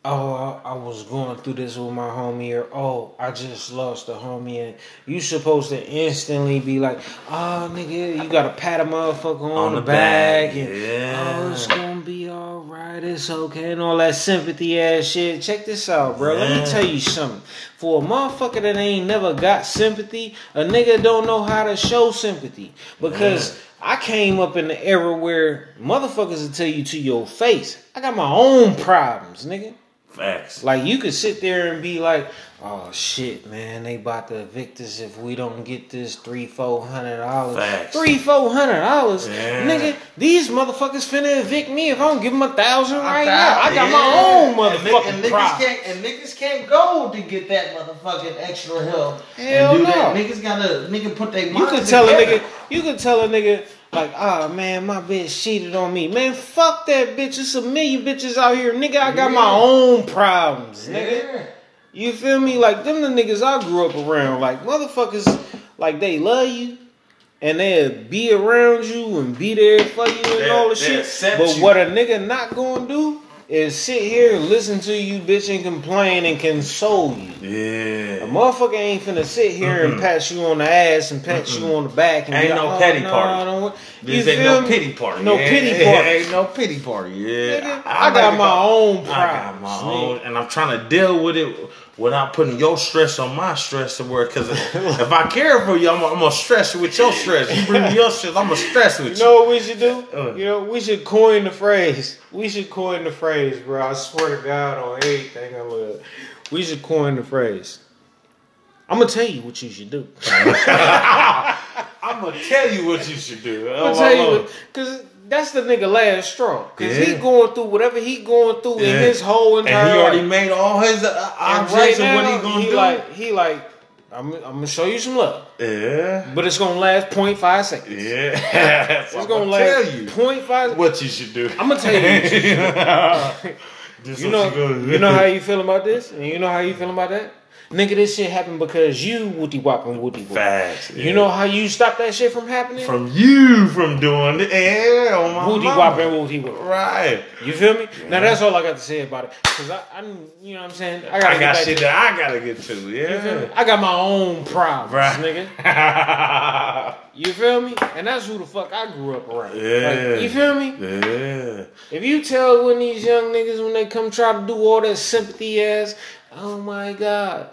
oh I, I was going through this with my homie or oh I just lost a homie and you supposed to instantly be like oh nigga you gotta pat a motherfucker on, On the, the back, back, and yeah. oh it's gonna be all right it's okay, and all that sympathy ass shit. Check this out, bro. Let me tell you something. For a motherfucker that ain't never got sympathy, a nigga don't know how to show sympathy. Because I came up in the era where motherfuckers will tell you to your face, I got my own problems, nigga. Facts. Like you could sit there and be like, "Oh shit, man, they about to evict us if we don't get this three, four hundred dollars. Three, four hundred dollars, Yeah. nigga. These motherfuckers finna evict me if I don't give them a thousand right now. I got yeah. my own And ni- motherfucking and niggas can't and niggas can't go to get that motherfucking extra help Hell and do no. that. Niggas gotta nigga put their You could tell a nigga, you could tell a nigga like, ah man, my bitch cheated on me. Man, fuck that bitch. It's a million bitches out here, nigga. I got my own problems, nigga. Yeah. You feel me? Like them the niggas I grew up around. Like motherfuckers, like they love you. And they'll be around you and be there for you and They'll- all the shit. But you. what a nigga not gonna do is sit here and listen to you bitch and complain and console you. Yeah. A motherfucker ain't finna sit here and pat you on the ass and pat you on the back and Ain't be no like, petty oh, party. I don't want-" You This ain't no me? pity party. No Yeah, pity yeah, party. Ain't no pity party. Yeah. Nigga, I got my own I got my problems, own, and I'm trying to deal with it without putting your stress on my stress to work. Because if I care for you, I'm, I'm gonna stress with your stress. You bring me your stress, I'm gonna stress with You you. know what we should do? Uh. You know, we should coin the phrase. We should coin the phrase, bro. I swear to God on everything I look. We should coin the phrase. I'm gonna tell you what you should do. I'm gonna tell you what you should do. I'm Oh, gonna tell you Lord. That's the nigga last straw. Cause he going through whatever he going through in his whole entire and he already life. made all his uh, And objects of what he gonna he do. like he like I'm, I'm gonna show you some love, yeah, but it's gonna last 0.5 seconds. yeah. It's I'm gonna tell last you 0.5. what you should do. I'm gonna tell you. What you should do. You know, gonna you know how you feel about this, and you know how you feel about that. Nigga, this shit happened because you woody wop and woody wop. Facts. You yeah. know how you stop that shit from happening? from you from doing it. Yeah, on my woody and woody wop. Right. You feel me? Now that's all I got to say about it. Cause I, I you know what I'm saying. I, gotta I got shit to- that I gotta get to. You feel me? Yeah. I got my own problems, Right. nigga. You feel me? And that's who the fuck I grew up around. Yeah. Like, you feel me? Yeah. If you tell when these young niggas when they come try to do all that sympathy ass, oh my god.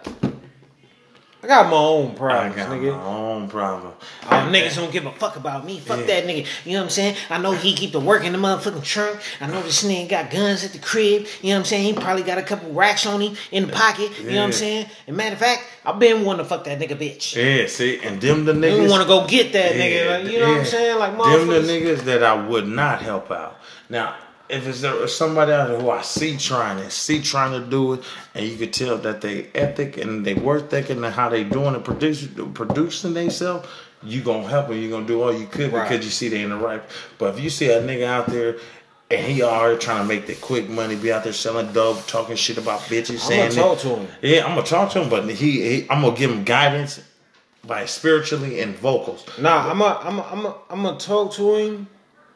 I got my own problems, I got nigga. my own problem. Oh, niggas don't give a fuck about me. Fuck Yeah. that nigga. You know what I'm saying? I know he keep the work in the motherfucking trunk. I know this nigga got guns at the crib. You know what I'm saying? He probably got a couple racks on him in the pocket. You know what I'm saying? And matter of fact, I've been wanting to fuck that nigga bitch. Yeah, see, and them the You niggas. want to go get that Yeah, nigga. Like, you know what I'm saying? Like, Them the niggas that I would not help out. Now, if it's there, somebody out there who I see trying it, see trying to do it, and you could tell that they ethic and they work ethic and how they doing it, produce, producing themselves, you gonna help them. You gonna do all you could Right. because you see they in the right. But if you see a nigga out there. And he already trying to make the quick money, be out there selling dope, talking shit about bitches, I'm saying gonna talk that- to him. yeah, I'm gonna talk to him, but he, he I'm gonna give him guidance by spiritually and vocals. Nah, I'm a, I'm a, I'm a, I'm gonna talk to him,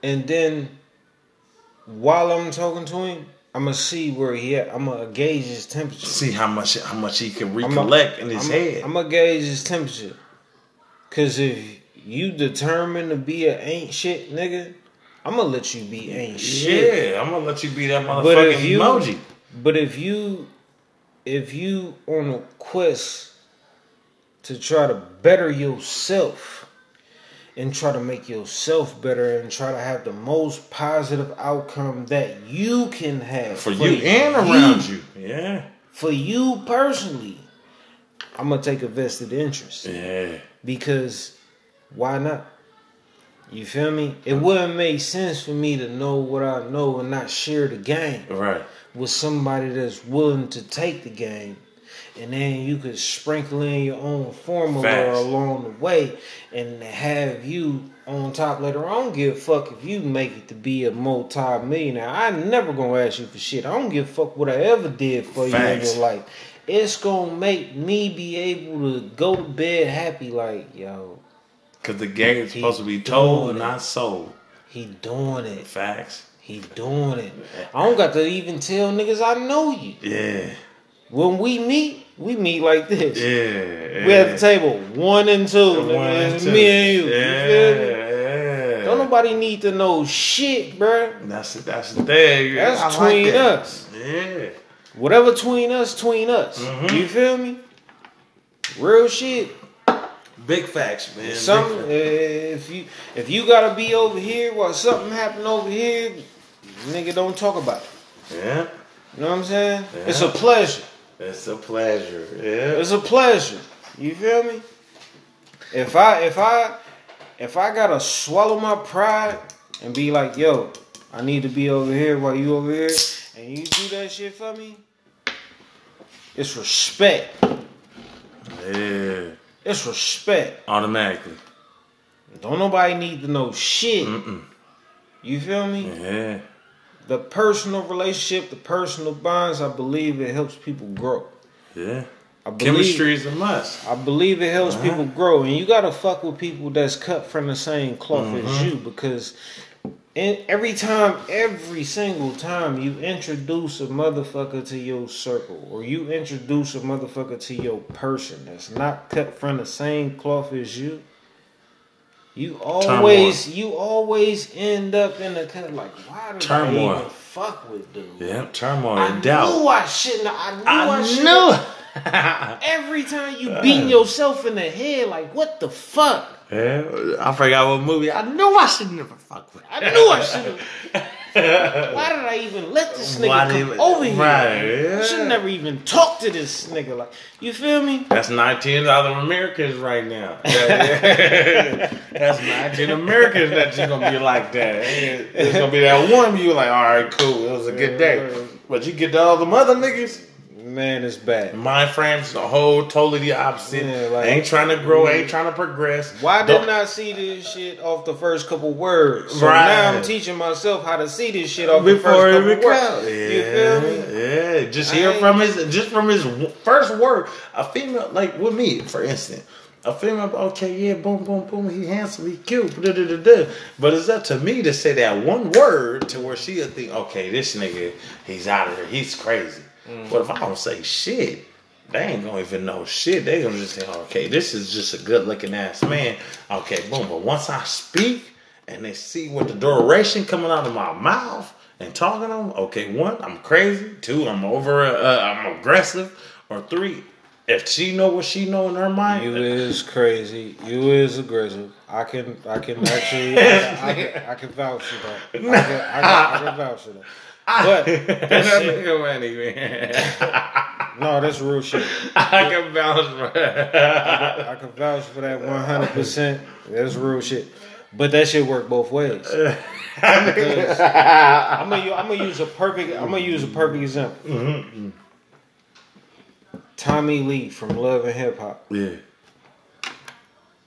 and then while I'm talking to him, I'm gonna see where he at. I'm gonna gauge his temperature. See how much how much he can recollect in his I'm head. I'm gonna gauge his temperature. Cause if you determined to be a ain't shit nigga, I'm gonna let you be ain't shit. yeah, I'm gonna let you be that motherfucking you, emoji. but if you, if you on a quest to try to better yourself and try to make yourself better and try to have the most positive outcome that you can have For you and around you. Yeah. for you personally, I'm gonna take a vested interest Yeah. because why not? You feel me? It mm-hmm. wouldn't make sense for me to know what I know and not share the game Right. with somebody that's willing to take the game. And then you could sprinkle in your own formula Facts. along the way and have you on top later. I don't give a fuck if you make it to be a multi-millionaire. I never gonna ask you for shit. I don't give a fuck what I ever did for you in your life. It's gonna make me be able to go to bed happy like, yo, Because the game is supposed to be told, it. not sold. he doing it. Facts. He doing it. I don't got to even tell niggas I know you. Yeah. When we meet, we meet like this. Yeah. We at the table, one and two. One and two. Me and you. Yeah. You feel me? yeah. Don't nobody need to know shit, bruh. That's that's the thing. That's I like between that. us. Yeah. Whatever between us, between us. Mm-hmm. You feel me? Real shit. Big facts, man. Some facts. if you if you gotta be over here while something happen over here, nigga, don't talk about it. Yeah. You know what I'm saying? It's a pleasure. It's a pleasure. Yeah. It's a pleasure. You feel me? If I if I if I gotta swallow my pride and be like, yo, I need to be over here while you over here, and you do that shit for me, it's respect. Yeah. It's respect. Automatically. Don't nobody need to know shit. Mm-mm. You feel me? Yeah. The personal relationship, the personal bonds, I believe it helps people grow. Yeah. I believe, Chemistry is a must. I believe it helps Uh-huh. people grow, and you gotta fuck with people that's cut from the same cloth as Mm-hmm. you because. And every time, every single time you introduce a motherfucker to your circle, or you introduce a motherfucker to your person that's not cut from the same cloth as you, you always, you always end up in the cut like, why did Turmoil. I even fuck with dude? Yeah. Turmoil I doubt. knew I shouldn't. I knew I, I shouldn't. knew. Every time you beating yourself in the head, like what the fuck? Yeah. I forgot what movie. I knew I should never fuck with. I knew I should. Why did I even let this nigga Why come did- over here? Right, yeah. I should never even talk to this nigga. Like you feel me? That's 19 other Americans right now. That's 19 Americans that you're gonna be like that. It's gonna be that one you like, all right, cool, it was a good day. But you get to all the other niggas, Man, it's bad. mind frames the whole totally the opposite. Yeah, like- ain't trying to grow, ain't mm. trying to progress. Why Don't- didn't I see this shit off the first couple words? So Right. now I'm teaching myself how to see this shit off the first couple words. Yeah, You feel me? Yeah, just I hear from his just from his first word. A female like with me, for instance. A female, okay, yeah, boom, boom, boom. He handsome, he cute, da, da, da, da. But it's up to me to say that one word to where she'll think, okay, this nigga, he's out of here, he's crazy. Mm. But if I don't say shit, they ain't gonna even know shit. They gonna just say, okay, this is just a good looking ass man. Okay, boom. But once I speak and they see what the duration coming out of my mouth and talking to them, okay, one, I'm crazy. Two, I'm over, uh, I'm aggressive. Or three, if she know what she know in her mind, You is crazy. You is aggressive. I can, I can actually, I, I, can, I can vouch for that. I can, I can, I can vouch for that. But that shit, nigga money, man. no, that's real shit. I can bounce for that. I can vouch for that one hundred percent. That's real shit. But that shit work both ways. Because I'm gonna, I'm gonna use a perfect. I'm gonna use a perfect example. Mm-hmm. Tommie Lee from Love and Hip Hop. Yeah.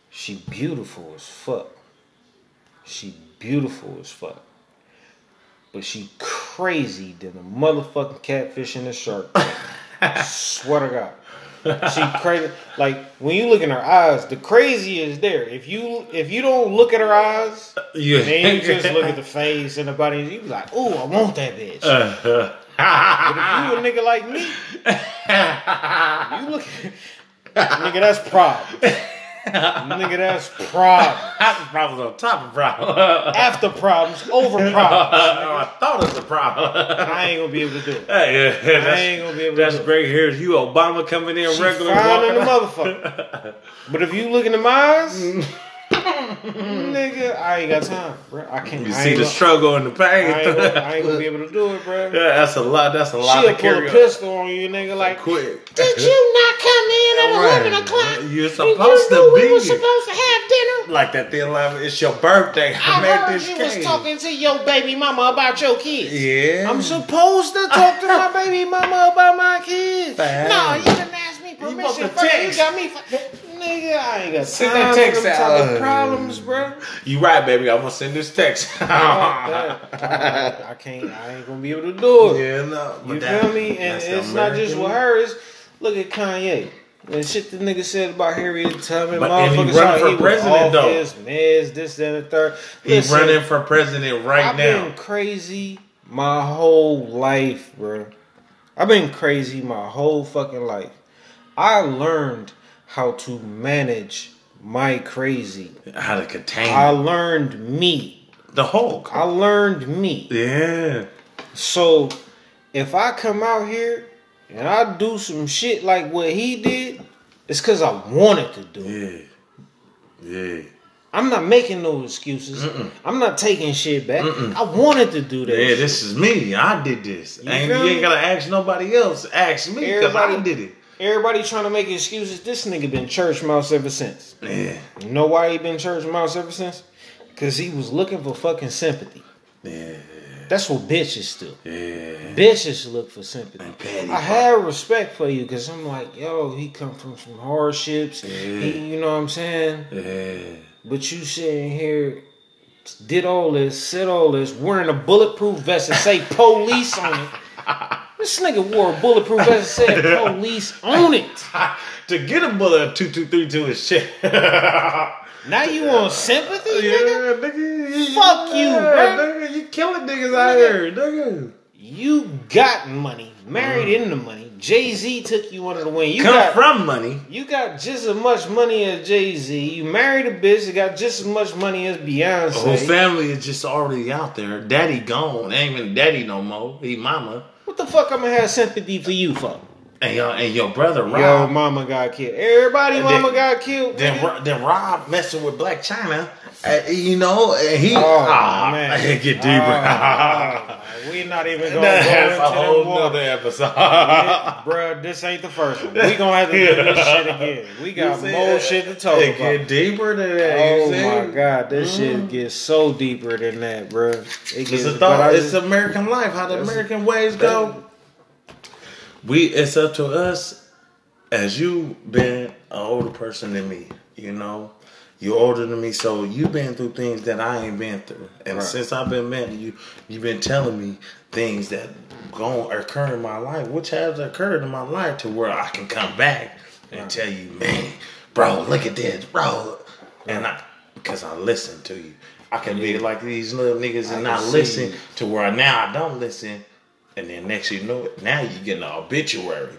She beautiful as fuck. She beautiful as fuck. But she crazy than a motherfucking catfish in a shark. Swear to God. She crazy. Like when you look in her eyes, the crazy is there. If you if you don't look at her eyes, Yeah. and you just look at the face and the body, you be like, "Oh, I want that bitch." Uh-huh. But if you a nigga like me, you look, nigga, that's problem. nigga, that's problems. Problems on top of problems. After problems, over problems. I thought it was a problem. I ain't gonna be able to do it. Hey, yeah, I that's, ain't gonna be able that's to do it. great. Here's you, Obama, coming in She regular. fine in the motherfucker. But if you look in the eyes, nigga, I ain't got time, bro. I can't. You I see the gonna- struggle and the pain. I ain't, gonna, I ain't gonna be able to do it, bro. yeah, that's a lot. That's a lot She'll to pull a on. pistol on you, nigga. Like, Quick. did you not come in at Right. eleven o'clock? You're You supposed knew to be. we be were supposed to have dinner. like that. Thin line. It's your birthday. I, I made heard this you cake. was talking to your baby mama about your kids. Yeah. I'm supposed to talk to my baby mama about my kids. Fine. No, you didn't ask me permission to first. You got me. F- Nigga, I ain't got Send time that for text type out. problems, bro. You right, baby. I'm gonna send this text. That. I can't. I ain't gonna be able to do it. yeah, no. You that- feel me? And it's not just with her. It's look at Kanye. And shit the nigga said about Harriet Tubman, But- motherfuckers running for he president, though. his meds, this, that, and the third. He's running for president right now. I've been crazy my whole life, bro. I've been crazy my whole fucking life. I learned how to manage my Crazy. How to contain I learned me. the Hulk. I learned me. Yeah. So if I come out here and I do some shit like what he did, it's cause I wanted to do it. Yeah. Yeah. I'm not making no excuses. I'm not taking shit back. I wanted to do that. Yeah, shit. this is me. I did this. You and you ain't gotta ask nobody else. Ask me because I did it. Everybody trying to make excuses. This nigga been church mouse ever since. Yeah. You know why he been church mouse ever since? Cause he was looking for fucking sympathy. Yeah. That's what bitches do. Yeah. Bitches look for sympathy. I have respect for you because I'm like, yo, he come from some hardships. He, you know what I'm saying? Yeah. But you sitting here, did all this, said all this, wearing a bulletproof vest and say police on it. This nigga wore a bulletproof vest and said police on it. to get a bullet two two three two is shit. Now you want sympathy, nigga? nigga. you- Fuck you, yeah, bro. Nigga, you killing niggas out here, nigga. You got money, married mm. into money. Jay Z took you under the wing. You Come got from money. you got just as much money as Jay Z. You married a bitch that got just as much money as Beyonce. The whole family is just already out there. Daddy gone. Ain't even daddy no more. He mama. What the fuck I'm gonna have sympathy for you for? And your and your brother Yo, Rob. mama got killed. Everybody, And mama then- got killed. then, then Rob messing with Blac Chyna. Uh, you know, and he Oh, ah, man. get deeper. Oh, we not even gonna That's go a into whole that water. nother episode. Bruh, this ain't the first one. We gonna have to do this shit again. We got more that? shit to talk It about. get deeper than that. Oh my god, this shit gets so deeper than that, bruh. It It's gets. a thought. I It's just- American life. How the American ways go. We. It's up to us. As you been an older person than me, you know, you're older than me, so you've been through things that I ain't been through. And Right. since I've been met you, you've been telling me things that going occur in my life, which has occurred in my life, to where I can come back and tell you, man, bro, look at this, bro, and I because I listen to you. I can be like these little niggas and not listen you. to where now I don't listen, and then next you know it, now you getting an obituary.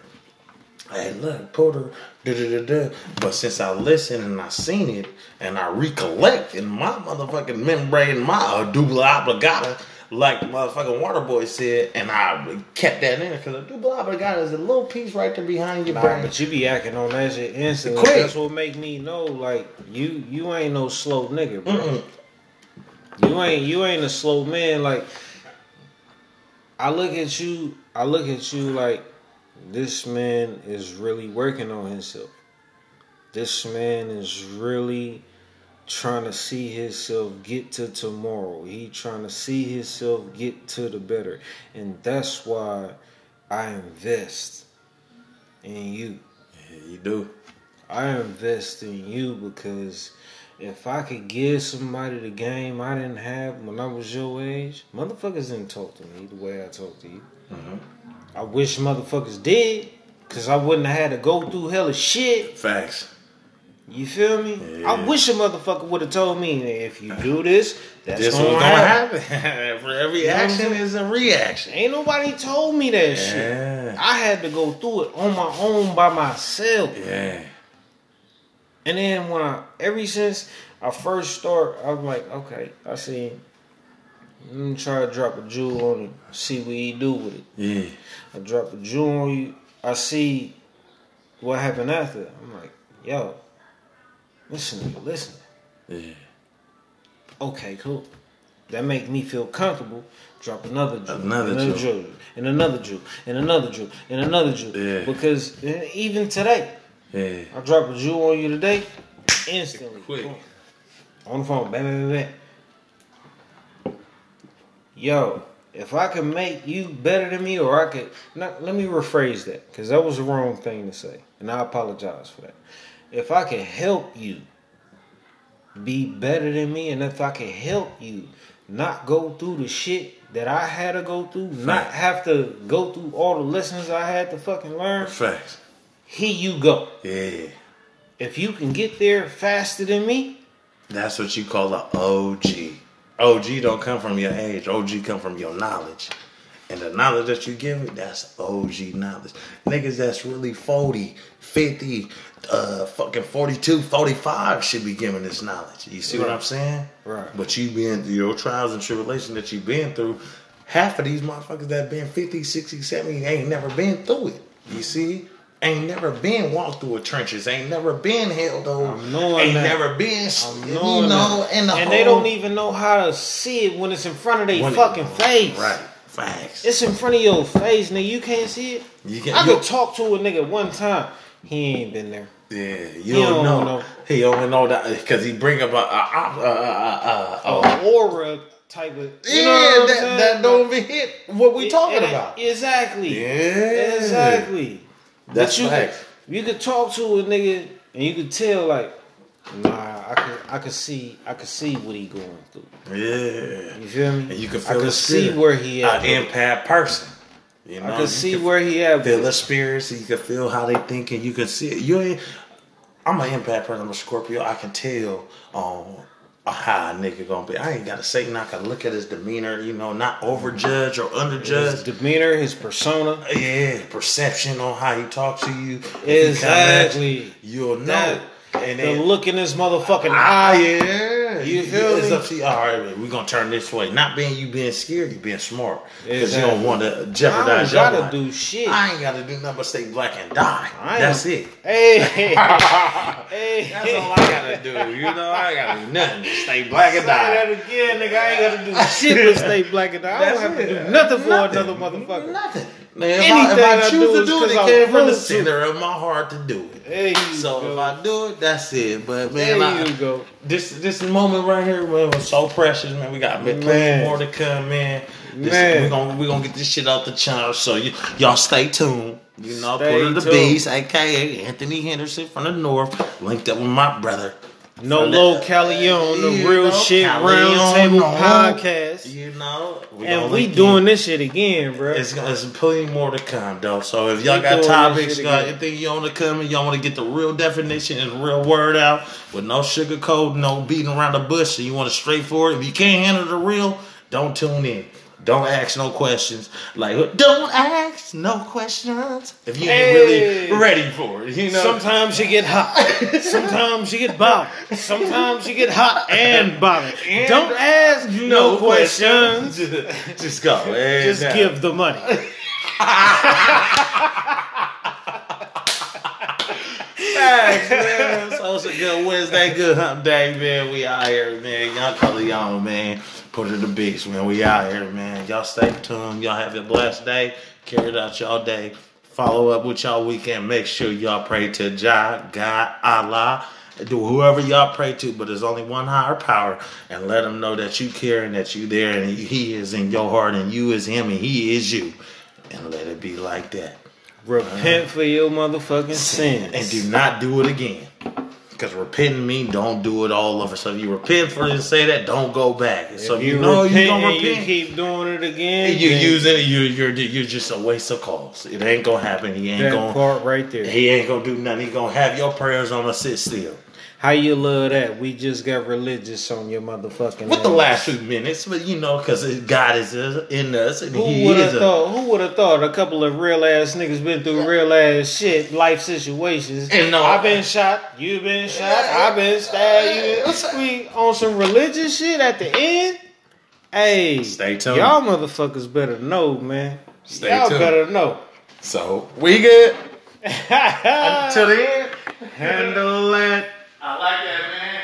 Hey, look, Porter, da da da da. But since I listened and I seen it and I recollect in my motherfucking membrane, my dubla obligata, like motherfucking Waterboy said, and I kept that in because the dubla obligata is a little piece right there behind your Nah, brain. but you be acting on that shit instantly. Quick. That's what make me know, like you, you ain't no slow nigga, bro. You ain't, you ain't a slow man. Like I look at you, I look at you like this man is really working on himself. This man is really trying to see himself get to tomorrow. He trying to see himself get to the better. And that's why I invest in you. Yeah, you do. I invest in you because if I could give somebody the game I didn't have when I was your age, motherfuckers didn't talk to me the way I talk to you. Mm-hmm. I wish motherfuckers did, cause I wouldn't have had to go through hella shit. Facts. You feel me? Yeah. I wish a motherfucker would have told me if you do this, that's This gonna, happen. happen. For every You know action is a reaction. Ain't nobody told me that shit. I had to go through it on my own by myself. Yeah. And then when I, ever since I first start, I'm like, okay, I see. Let me try to drop a jewel on him, see what he do with it. Yeah. I drop a jewel on you, I see what happened after. I'm like, yo, listen, nigga, listen. Yeah. Okay, cool. That make me feel comfortable. Drop another jewel, Another another jewel. jewel, and another jewel, and another jewel, and another jewel. Yeah. Because eh, even today, Yeah. I drop a jewel on you today, instantly. Quick. On the phone, bam, bam, bam, bam. Yo, if I can make you better than me, or I could, not, let me rephrase that, because that was the wrong thing to say, and I apologize for that. If I can help you be better than me, and if I can help you not go through the shit that I had to go through, not have to go through all the lessons I had to fucking learn, Facts. here you go. Yeah. If you can get there faster than me, That's what you call a OG. OG don't come from your age. OG come from your knowledge. And the knowledge that you give me, that's OG knowledge. Niggas that's really 40, 50, uh, fucking 42, 45 should be giving this knowledge. You see what I'm saying? Right. But you been through your trials and tribulations that you've been through, half of these motherfuckers that been 50, 60, 70 ain't never been through it. You see? Ain't never been walked through trenches. Ain't never been held over. Ain't that. never been, you know, that. in the and they don't even know how to see it when it's in front of their when it- fucking face. Right. Facts. It's in front of your face, nigga. You can't see it. You can- I could talk to a nigga one time. He ain't been there. Yeah, you He don't, know. know. He don't know that because he bring up a, a, a, a, a, aura type of. You yeah, that, that don't even hit what we talking about. Exactly. Yeah. Exactly. That's you facts. could, you could talk to a nigga and you could tell like, nah, I could I could see I could see what he going through. Yeah, You feel me? and you can I feel could the see spirit. where he at. An empath person. You know, I could see can where he at. feel the it. spirits. You can feel how they thinking. You can see it. You ain't. I'm an empath person. I'm a Scorpio. I can tell um, how nigga gonna be. I ain't gotta say nothing. I can look at his demeanor. You know, not overjudge or underjudge. his demeanor, his persona. Yeah, perception on how he talks to you. If he come at Exactly. you, You'll know. That- and The then, look in his motherfucking ah, eye. yeah. You feel it's me? up to you. All right, we're gonna turn this way. Not being you being scared, you being smart. Because you don't want to I jeopardize your gotta do shit. I ain't gotta do nothing but stay black and die. I That's it. Hey, hey, hey. That's all I gotta do. You know, I gotta do nothing. Just stay black and Say die. that again, nigga. I ain't gotta do shit but stay black and die. I don't have to do nothing for another motherfucker. Nothing. Man, if, Anything I, if I I choose to do it, it came from the close to it. center of my heart to do it. There So go. if I do it, that's it. But there man, I, go. this this moment right here man, was so precious, man. We got plenty more to come, man. This, Man. We're gonna we gonna get this shit out the channel. So you, y'all stay tuned. You know, Stay put in the beast, aka Anthony Henderson from the north, linked up with my brother. No low Calion, the real shit round table podcast. Know, we And we doing in. this shit again, bro. It's, it's plenty more to come, though. So if y'all We got topics, shit got anything you want to come and y'all want to get the real definition and real word out with no sugar coat, no beating around the bush, and you want it straightforward. If you can't handle the real, don't tune in. Don't ask no questions. Like, don't ask no questions if you ain't Hey. really ready for it. You know, Sometimes you get hot. Sometimes you get bothered. Sometimes you get hot and bothered. And- Don't ask no questions. Just, just go. Hey, Just now. give the money. Thanks, man. So it's a good Wednesday, good hump day, man. We out here, man. Y'all call it y'all, man. Put it the beast, man. We out here, man. Y'all stay tuned. Y'all have a blessed day. Carry it out y'all day. Follow up with y'all weekend. Make sure y'all pray to Jah, God, Allah. Do whoever y'all pray to, but there's only one higher power, and let them know that you care and that you there, and He is in your heart, and you is Him, and He is you, and let it be like that. Repent for your motherfucking sins. and do not do it again. Because repenting means don't do it all over. So if you repent for it and say that, don't go back. so if you, you, know repent you don't and you keep doing it again, you using it, you you're you're just a waste of calls. It ain't gonna happen. He ain't that gonna part right there. he ain't gonna do nothing. He gonna have your prayers on a sit still. How you love that? We just got religious on your motherfucking. With the last few minutes, but you know, because God is uh, in us, and Who would have a, thought? Who would have thought a couple of real ass niggas been through real ass shit, life situations? And no- I've been shot. you've been shot. I've been stabbed. We on some religious shit at the end. Hey, Stay tuned. Y'all motherfuckers better know, man. Stay y'all tuned. better know. So we good until the end. Handle it. I like that man.